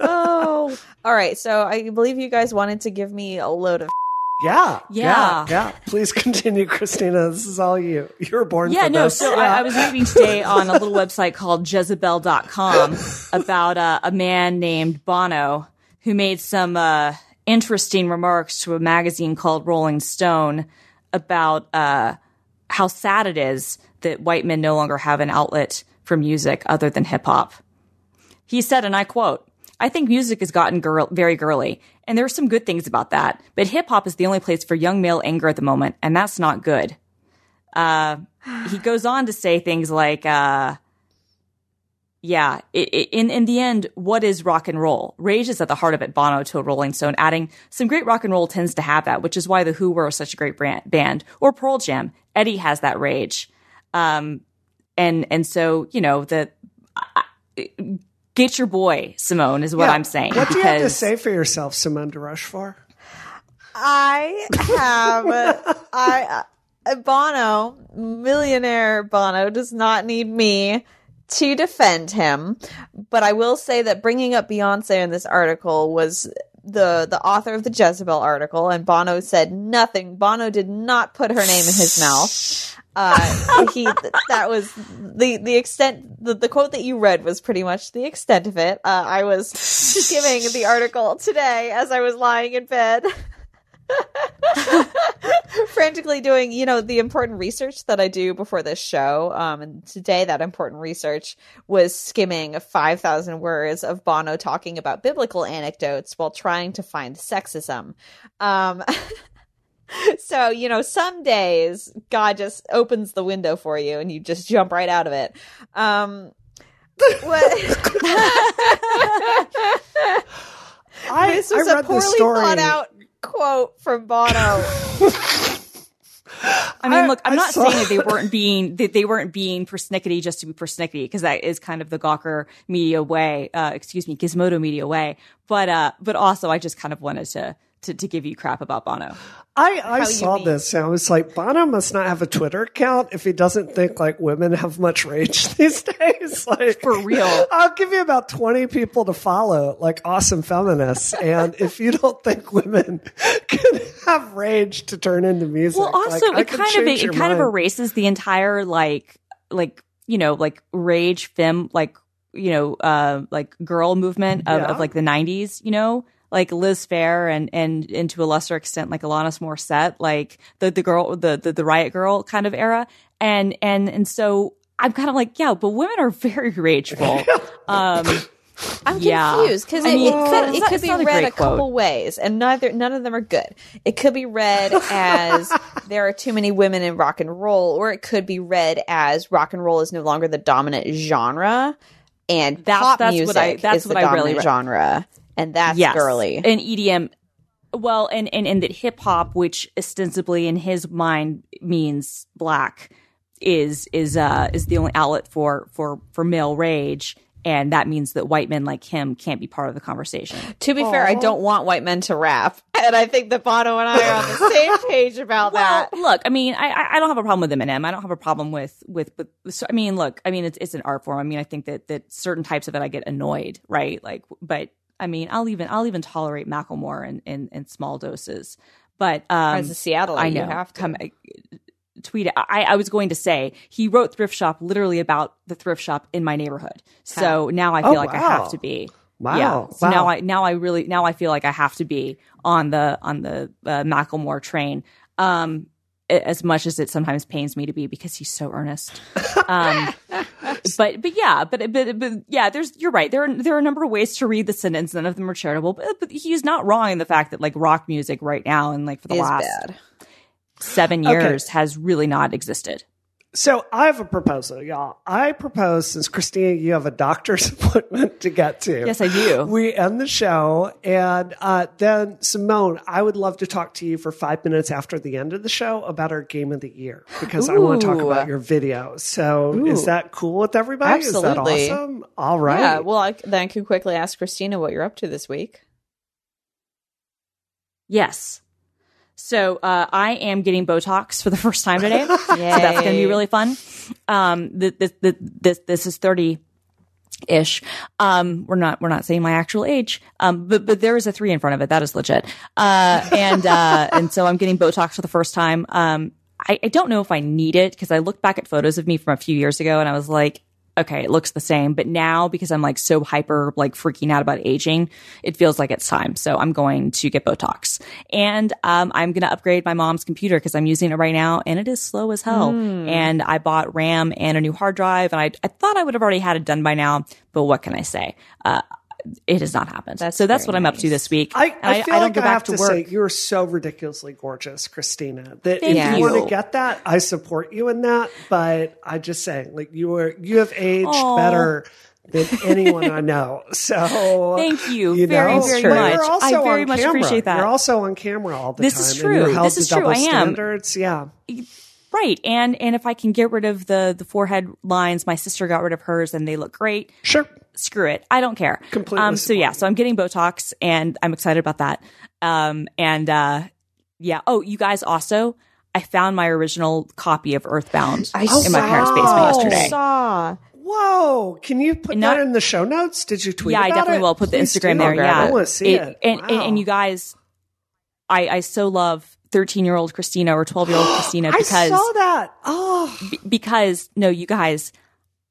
Oh, all right. So I believe you guys wanted to give me a load of. Yeah, Yeah. yeah, yeah. Please *laughs* continue, Christina. This is all you. You were born Yeah, for no. this. So Yeah. I, I was reading today on a little website called Jezebel.com *laughs* about uh, a man named Bono who made some uh, interesting remarks to a magazine called Rolling Stone about uh, how sad it is that white men no longer have an outlet for music other than hip hop. He said, and I quote, I think music has gotten girl- very girly, and there are some good things about that, but hip hop is the only place for young male anger at the moment, and that's not good. Uh, he *sighs* goes on to say things like, uh, yeah, i i in, in the end, what is rock and roll? Rage is at the heart of it, Bono told Rolling Stone, adding, some great rock and roll tends to have that, which is why The Who were such a great brand, band. Or Pearl Jam. Eddie has that rage. Um, and, and so, you know, the, I- get your boy, Simone, is what Yeah. I'm saying. What do you have to say for yourself, Simone de Rochefort? I have *laughs* I uh, Bono, millionaire Bono, does not need me to defend him, but I will say that bringing up Beyonce in this article was the the author of the Jezebel article, and Bono said nothing. Bono did not put her name in his mouth. Uh, *laughs* he that was the the extent the, the quote that you read was pretty much the extent of it. Uh, I was skimming the article today as I was lying in bed. *laughs* frantically doing, you know, the important research that I do before this show. Um, and today that important research was skimming 5,000 words of Bono talking about biblical anecdotes while trying to find sexism. Um, *laughs* *laughs* so, you know, some days God just opens the window for you and you just jump right out of it. Um, what? *laughs* I, this was I a read poorly thought out quote from Bono. *laughs* I mean, I- look, I'm I not saying that they weren't being that they weren't being persnickety just to be persnickety because that is kind of the Gawker media way, uh, excuse me, Gizmodo media way. But uh, but also, I just kind of wanted to to, to give you crap about Bono. I, I you saw this and I was like, Bono must not have a Twitter account if he doesn't think like women have much rage *laughs* these days. *laughs* Like For real. I'll give you about 20 people to follow, like awesome feminists. and if you don't think women *laughs* can have rage to turn into music, Well, also, like, I it can kind of change it your kind of erases the entire like like you know like rage fem like you know uh like girl movement of, Yeah. of like the 90s you know like Liz Phair and and and to a lesser extent like Alanis Morissette like the the girl the the, the riot girl kind of era and and and so I'm kind of like yeah but women are very rageful *laughs* um I'm Yeah. confused because it, mean, it could, it could be not a read a couple quote. ways, and neither none of them are good. It could be read *laughs* as there are too many women in rock and roll, or it could be read as rock and roll is no longer the dominant genre, and That's- pop that's music what I- that's is the what I really dominant re- genre, and that's yes. girly. And EDM well, and, and, and that hip hop, which ostensibly in his mind means black, is is uh is the only outlet for for for male rage. And that means that white men like him can't be part of the conversation. to be fair, I don't want white men to rap, and I think that Bono and I are on the *laughs* same page about that. Look, I mean, I I- I don't have a problem with Eminem. I don't have a problem with with with. so- I mean, look, I mean, it's it's an art form. I mean, I think that that certain types of it, I get annoyed, right? Like, but I mean, I'll even I'll even tolerate Macklemore in in, in small doses. But um, As a Seattle, I you know. have to. Come, tweet. it. I, I was going to say he wrote thrift shop literally about the thrift shop in my neighborhood. So now I feel Oh, like I have to be. Wow. Yeah. So Wow. now I now I really now I feel like I have to be on the on the uh, Macklemore train. Um, a- as much as it sometimes pains me to be because he's so earnest. Um, *laughs* but but yeah, but, but but yeah, there's you're right. There are there are a number of ways to read the sentence. None of them are charitable, but, but he's not wrong in the fact that like rock music right now and like for the last bad. seven years has really not existed. So I have a proposal, y'all. I propose since Christina, you have a doctor's *laughs* appointment to get to. Yes, I do. We end the show, and uh, then Simone, I would love to talk to you for five minutes after the end of the show about our game of the year because I want to talk about your video. So is that cool with everybody? Is Absolutely. that awesome? All right. Yeah, well, I, then I can quickly ask Christina what you're up to this week. Yes. So uh, I am getting Botox for the *laughs* first time today. so that's going to be really fun. Um, th- th- th- this this is thirty ish. Um, we're not we're not saying my actual age. Um, but but there is a three in front of it. That is legit. Uh, and uh, and so I'm getting Botox for the first time. Um, I, I don't know if I need it because I looked back at photos of me from a few years ago and I was like, okay, it looks the same. But now because I'm like so hyper, like freaking out about aging, it feels like it's time. So I'm going to get Botox and, um, I'm going to upgrade my mom's computer because I'm using it right now and it is slow as hell. And I bought RAM and a new hard drive and I, I thought I would have already had it done by now, but what can I say? Uh, it has not happened. That's so that's very what I'm up to this week. I, And I feel don't like go I back have to to, work. say you are so ridiculously gorgeous, Christina. That Thank if you, you. want to get that, I support you in that. But I just saying, like you are, you have aged Aw. better than anyone I know. So Thank you you very, know, very but much. you're also I very much camera. appreciate that. You're also on camera all the time. This time. is and you're true. This is true. double I am. Standards. Yeah. Right. And and if I can get rid of the the forehead lines, my sister got rid of hers and they look great. Sure. Screw it. I don't care. Completely Um so yeah, so I'm getting Botox and I'm excited about that. Um and uh yeah. Oh, you guys also I found my original copy of Earthbound in my parents' basement yesterday. yesterday. Saw. Whoa. Can you put Not- that in the show notes? Did you tweet yeah, I definitely it? will put the Please Instagram there. Yeah, I want to see it. And, and Wow. and you guys, I I so love 13 year old Christina or 12 year old Christina because *gasps* I saw that. Oh, because no, you guys,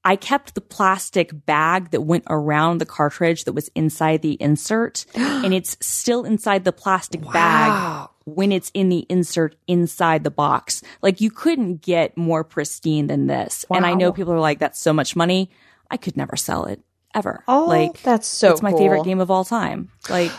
I kept the plastic bag that went around the cartridge that was inside the insert, *gasps* and it's still inside the plastic bag when it's in the insert inside the box. Like you couldn't get more pristine than this. And I know people are like, "That's so much money." I could never sell it ever. Oh, like That's so it's my cool. favorite game of all time. Like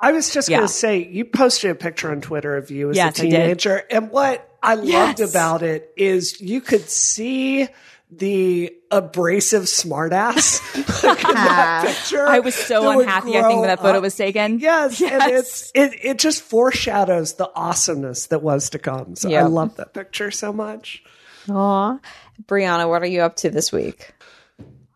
I was just Yeah. going to say, you posted a picture on Twitter of you as Yes, a I did. teenager. And what I loved Yes. about it is you could see the abrasive smartass *laughs* like in that picture. I was so unhappy. I think when that photo up. was taken. Yes, and it's it, it just foreshadows the awesomeness that was to come. So I love that picture so much. Aw. Brianna, what are you up to this week?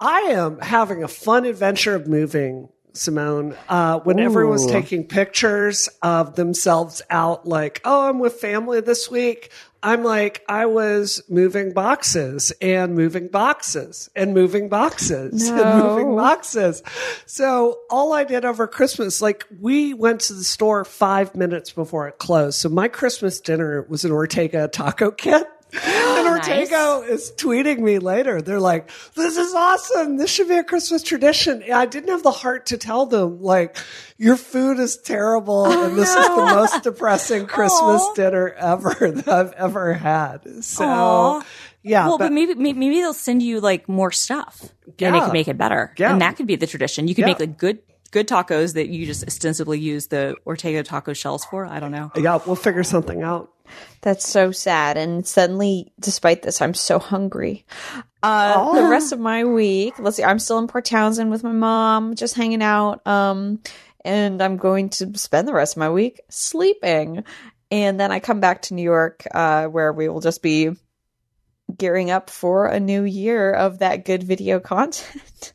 I am having a fun adventure of moving, Simone. Uh, when everyone's taking pictures of themselves out, like, oh, I'm with family this week. I'm like, I was moving boxes and moving boxes and moving boxes and moving boxes. So all I did over Christmas, like we went to the store five minutes before it closed. So my Christmas dinner was an Ortega taco kit. And oh, Ortega is tweeting me later. They're like, this is awesome. This should be a Christmas tradition. I didn't have the heart to tell them, like, your food is terrible. Oh, and this is the most depressing Christmas dinner ever *laughs* that I've ever had. So Aw. Yeah, well, but, but- maybe maybe they'll send you like more stuff, and they Yeah. can make it better. Yeah. And that could be the tradition. You could Yeah. make like good good tacos that you just ostensibly use the Ortega taco shells for. I don't know. Yeah, we'll figure something out. That's so sad. And suddenly, despite this, I'm so hungry. Uh, The rest of my week, let's see, I'm still in Port Townsend with my mom, just hanging out. Um, and I'm going to spend the rest of my week sleeping. And then I come back to New York, uh, where we will just be gearing up for a new year of that good video content.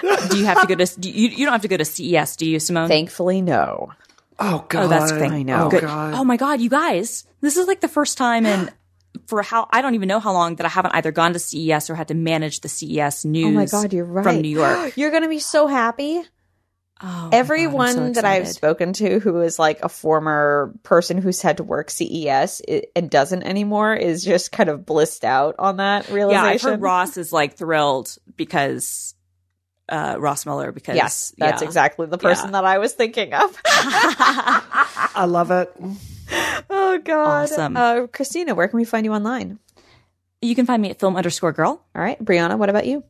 Do you have to go to? You, you don't have to go to CES, do you, Simone? Thankfully, no. Oh god. Oh, that's good. I know. Oh Good. god. Oh my god, you guys! This is like the first time in *gasps* for how I don't even know how long that I haven't either gone to CES or had to manage the CES news. Oh my God, you're right. from New York. *gasps* You're going to be so happy. Oh, my God, Everyone so that I've spoken to who is like a former person who's had to work CES and doesn't anymore is just kind of blissed out on that really. yeah. I've heard Ross is like thrilled because uh Ross Miller because Yes, that's yeah. exactly the person Yeah. that I was thinking of. I love it. oh God, Awesome. Uh, Christina, where can we find you online? You can find me at film underscore girl. All right, Brianna, what about you?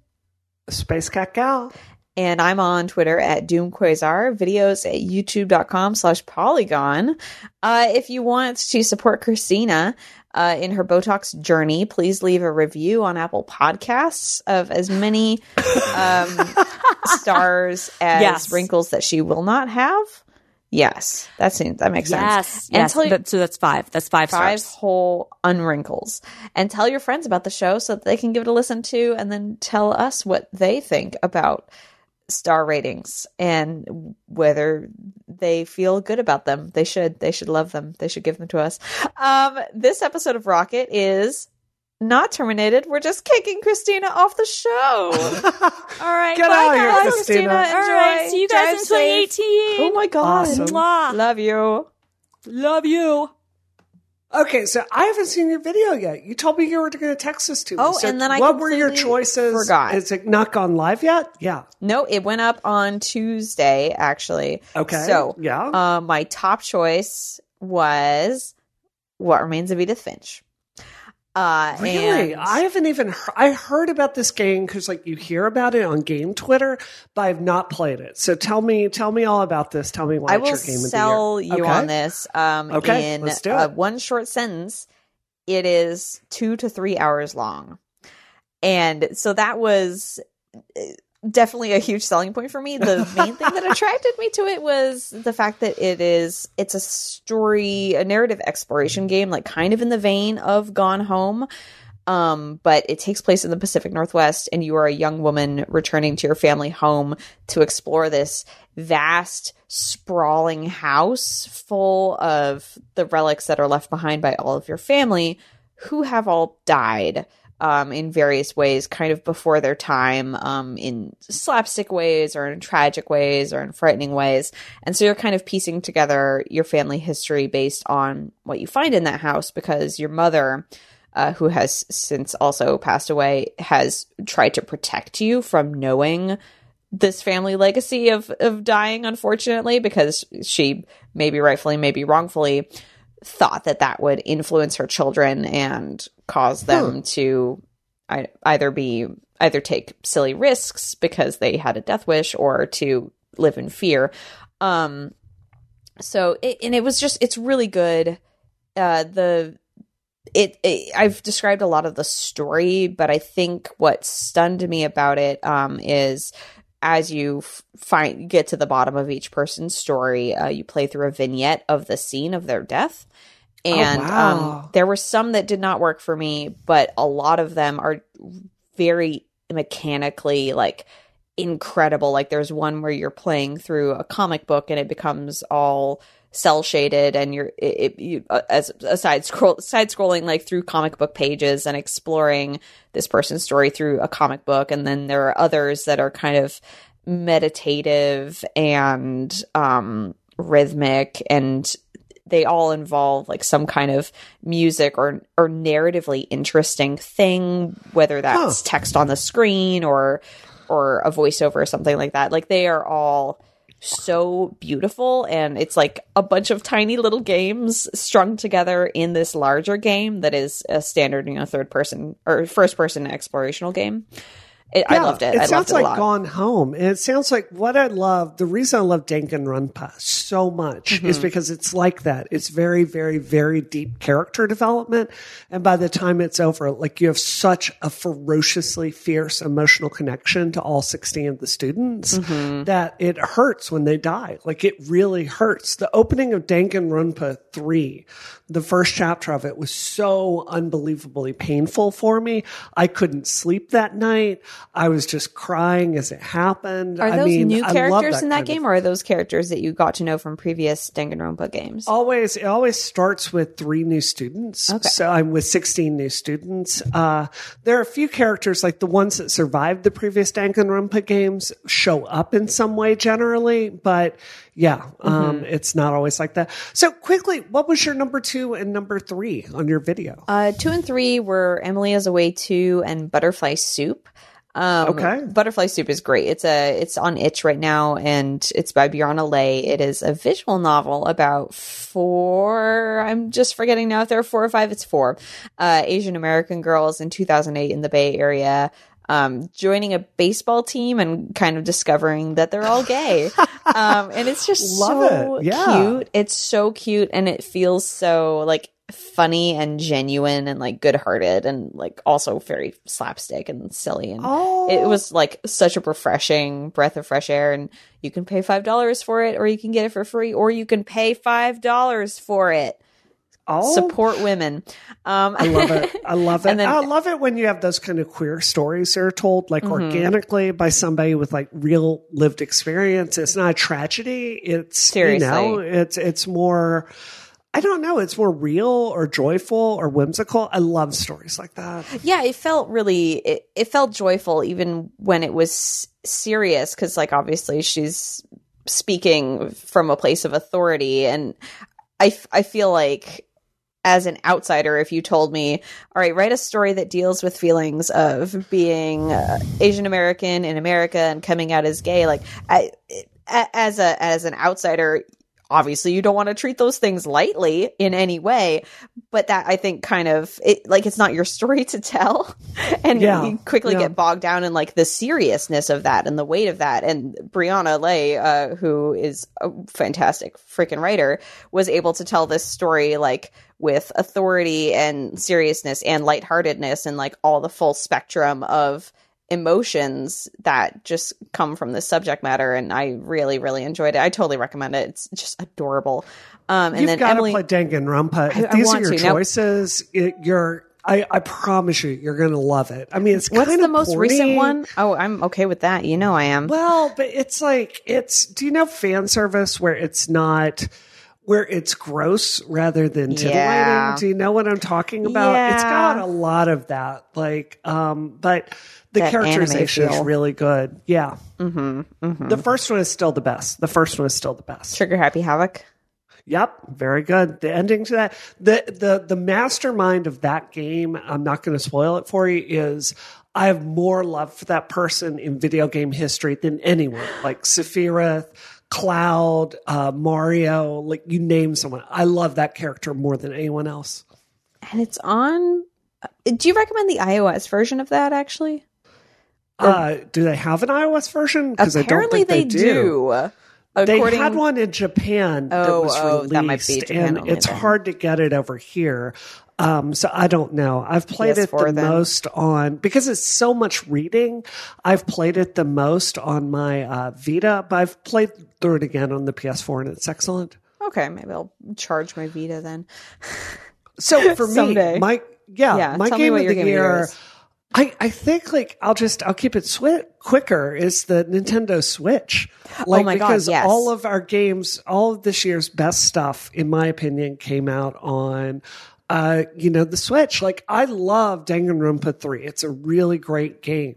Space Cat Gal. And I'm on Twitter at DoomQuasar, videos at youtube.com slash polygon. Uh, if you want to support Christina uh, in her Botox journey, please leave a review on Apple Podcasts of as many um, *laughs* stars as Yes. wrinkles that she will not have. Yes, that seems that makes sense. Yes, And yes. tell you- That- so that's five. That's five, five stars. whole unwrinkles and tell your friends about the show so that they can give it a listen to and then tell us what they think about star ratings and whether they feel good about them they should they should love them they should give them to us um this episode of rocket is not terminated we're just kicking christina off the show *laughs* all right Get bye out of here, guys. Christina. Enjoy. All right. See you guys Drive in safe. 2018. oh my god Awesome. Love you Love you. Okay, so I haven't seen your video yet. You told me you were going to text this to me. Oh, So and then I what were your choices? forgot. Is it not gone live yet? Yeah. No, it went up on Tuesday, actually. Okay. So, yeah. uh, my top choice was What Remains of Edith Finch. Uh, Really? and- I haven't even he- I heard about this game because like you hear about it on game Twitter, but I've not played it. So tell me, tell me all about this. Tell me why I it's will your game sell of the year. you Okay. on this. Um, Okay, in let's do uh, it. one short sentence, it is two to three hours long, and so that was uh, definitely a huge selling point for me. The main thing that *laughs* attracted me to it was the fact that it is it's a story, a narrative exploration game, like kind of in the vein of Gone Home. Um, but it takes place in the Pacific Northwest, and you are a young woman returning to your family home to explore this vast, sprawling house full of the relics that are left behind by all of your family who have all died um, in various ways, kind of before their time, um, in slapstick ways or in tragic ways or in frightening ways. And so you're kind of piecing together your family history based on what you find in that house because your mother uh, who has since also passed away, has tried to protect you from knowing this family legacy of of dying. Unfortunately, because she maybe rightfully, maybe wrongfully, thought that that would influence her children and cause them to I, either be either take silly risks because they had a death wish or to live in fear. Um, so it, and it was just it's really good. Uh, the it, it I've described a lot of the story, but I think what stunned me about it um, is as you f- find get to the bottom of each person's story, uh, you play through a vignette of the scene of their death. And wow. um, there were some that did not work for me, but a lot of them are very mechanically like incredible. Like there's one where you're playing through a comic book and it becomes all cel shaded and you're it, it, you uh, as a side scroll side scrolling like through comic book pages and exploring this person's story through a comic book. And then there are others that are kind of meditative and um rhythmic and they all involve like some kind of music or or narratively interesting thing whether that's text on the screen or or a voiceover or something like that. Like they are all so beautiful and it's like a bunch of tiny little games strung together in this larger game that is a standard, you know, third person or first person explorational game. It, I loved it. It I sounds loved it like a lot. Gone Home. And it sounds like what I love, the reason I love Danganronpa so much Mm-hmm. is because it's like that. It's very, very, very deep character development. And by the time it's over, like you have such a ferociously fierce emotional connection to all 16 of the students Mm-hmm. that it hurts when they die. Like it really hurts. The opening of Danganronpa 3, the first chapter of it was so unbelievably painful for me. I couldn't sleep that night. I was just crying as it happened. Are I those mean, new I characters in that kind of game, or are those characters that you got to know from previous Danganronpa games? always it always starts with three new students so i'm with 16 new students uh, there are a few characters like the ones that survived the previous danganronpa games show up in some way generally but yeah um, it's not always like that so quickly what was your number two and number three on your video Uh, two and three were Emily is Away Too and Butterfly Soup. Um, Okay. Butterfly Soup is great. It's a it's on Itch right now, and it's by Brianna Lei. It is a visual novel about four. I'm just forgetting now if there are four or five. It's four uh, Asian American girls in 2008 in the Bay Area. Um, joining a baseball team and kind of discovering that they're all gay. *laughs* um, and it's just Love so it. Yeah. cute. It's so cute and it feels so like funny and genuine and like good hearted and like also very slapstick and silly and Oh. it was like such a refreshing breath of fresh air and you can pay five dollars for it or you can get it for free or you can pay five dollars for it oh support women um I love it. I love *laughs* it. Then- Mm-hmm. I love it when you have those kind of queer stories that are told like organically by somebody with like real lived experience. It's not a tragedy. It's you know, Seriously. it's it's more I don't know, it's more real or joyful or whimsical. I love stories like that. yeah it felt really it, it felt joyful even when it was serious because like obviously she's speaking from a place of authority and I, I feel like as an outsider if you told me all right write a story that deals with feelings of being uh, asian american in america and coming out as gay like I, as a as an outsider obviously you don't want to treat those things lightly in any way but that i think kind of it like it's not your story to tell *laughs* and Yeah, you quickly yeah. get bogged down in like the seriousness of that and the weight of that and brianna lei uh, who is a fantastic freaking writer was able to tell this story like with authority and seriousness and lightheartedness and like all the full spectrum of emotions that just come from this subject matter and i really really enjoyed it i totally recommend it it's just adorable um and You've then got emily to play Danganronpa. If I- I these are your to. Now- choices, it, you're I, I promise you, you're going to love it. I mean, it's what's the most recent one? Oh, i'm okay with that you know i am Well, but it's like it's. Do you know fan service where it's not where it's gross rather than titillating? Yeah. Do you know what I'm talking about? It's got a lot of that. Like, um, but the That characterization is really good. Yeah. Mm-hmm, The first one is still the best. The first one is still the best. Trigger Happy Havoc Yep, very good. The ending to that, the the the mastermind of that game. I'm not going to spoil it for you. Is I have more love for that person in video game history than anyone. Like Sephiroth, Cloud, uh, Mario. Like you name someone, I love that character more than anyone else. and it's on uh, do you recommend the ios version of that actually Uh, do they have an iOS version? Because I don't apparently they, they do They According- had one in Japan that Oh, was oh, released, that might be Japan and it's then. hard to get it over here. Um, so I don't know. I've played it the then. most on because it's so much reading. I've played it the most on my uh, Vita, but I've played through it again on the PS4, and it's excellent. okay maybe i'll charge my vita then So *laughs* for me, my yeah, Yeah, my game of the year. I, I think like I'll just I'll keep it swi- quicker is the Nintendo Switch. *gasps* Like Oh my God, because yes. all of our games, all of this year's best stuff, in my opinion, came out on uh, you know, the Switch. Like I love Danganronpa 3. It's a really great game.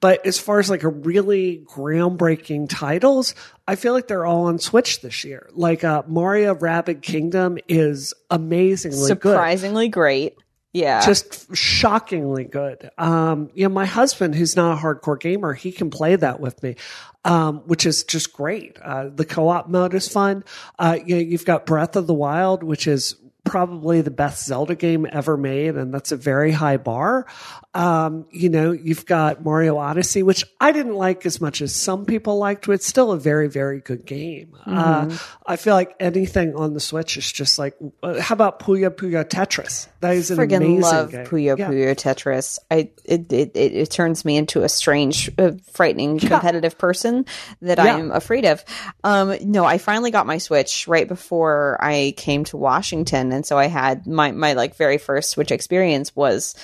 But as far as like a really groundbreaking titles, I feel like they're all on Switch this year. Like uh Mario Rabid Kingdom is amazingly good. surprisingly great Yeah. Just shockingly good. Um, you know, my husband, who's not a hardcore gamer, he can play that with me. Um, which is just great. Uh, the co-op mode is fun. Uh, you know, you've got Breath of the Wild, which is probably the best Zelda game ever made, and that's a very high bar. Um, you know, you've got Mario Odyssey, which I didn't like as much as some people liked, but it's still a very, very good game. Uh, I feel like anything on the Switch is just like, uh, how about Puyo Puyo Tetris? That is an Friggin' amazing love game. Puyo Yeah. Puyo Tetris. I it, it it it turns me into a strange, uh, frightening, competitive person that Yeah. I'm afraid of. Um, no, I finally got my Switch right before I came to Washington, and so I had my my like very first Switch experience was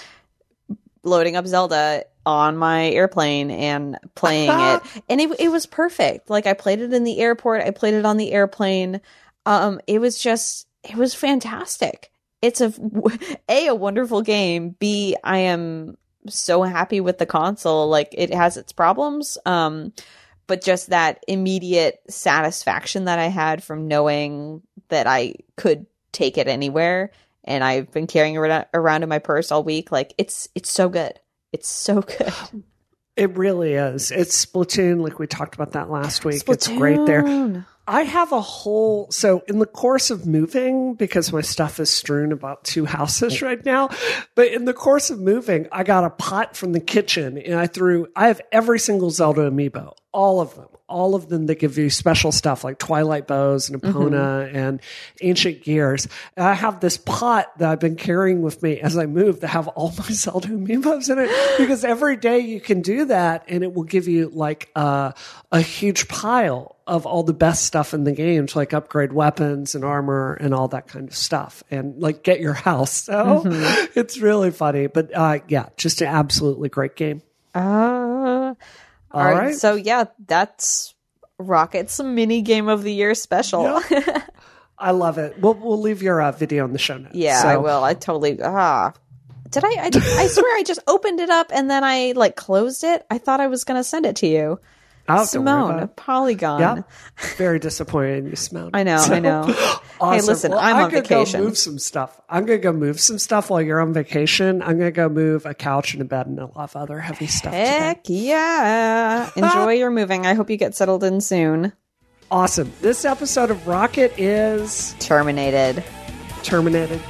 loading up Zelda on my airplane and playing it. *laughs* And it it was perfect. Like I played it in the airport, I played it on the airplane. Um it was just it was fantastic. It's a *laughs* a a wonderful game. B I am so happy with the console. Like it has its problems. Um but just that immediate satisfaction that I had from knowing that I could take it anywhere and I've been carrying it around in my purse all week. Like it's it's so good. It's so *laughs* good. It really is. It's Splatoon, like we talked about that last week. It's great there. I have a whole so in the course of moving because my stuff is strewn about two houses right now, but in the course of moving, I got a pot from the kitchen and I threw I have every single Zelda amiibo, all of them. All of them that give you special stuff like Twilight Bows and Epona and Ancient Gears. And I have this pot that I've been carrying with me as I move that have all *laughs* my Zelda amiibos in it because every day you can do that and it will give you like a, a huge pile of all the best stuff in the games, like upgrade weapons and armor and all that kind of stuff, and like get your house. So *laughs* it's really funny, but uh, yeah, just an absolutely great game. Uh, all right. So yeah, that's Rocket's mini game of the year special. *laughs* I love it. We'll we'll leave your uh, video in the show notes. yeah, So- I will. I totally ah. Did I, I? I swear I just *laughs* opened it up and then I like closed it. I thought I was going to send it to you. Worry Simone. Polygon. Yeah, *laughs* very disappointed in you, Simone. I know, I know. *laughs* Awesome. Hey, listen, Well, I'm on gonna vacation. Go move some stuff. I'm gonna go move some stuff while you're on vacation. I'm gonna go move a couch and a bed and a lot of other heavy stuff. today. Heck yeah. Enjoy *laughs* your moving. I hope you get settled in soon. Awesome. This episode of Rocket is Terminated. terminated.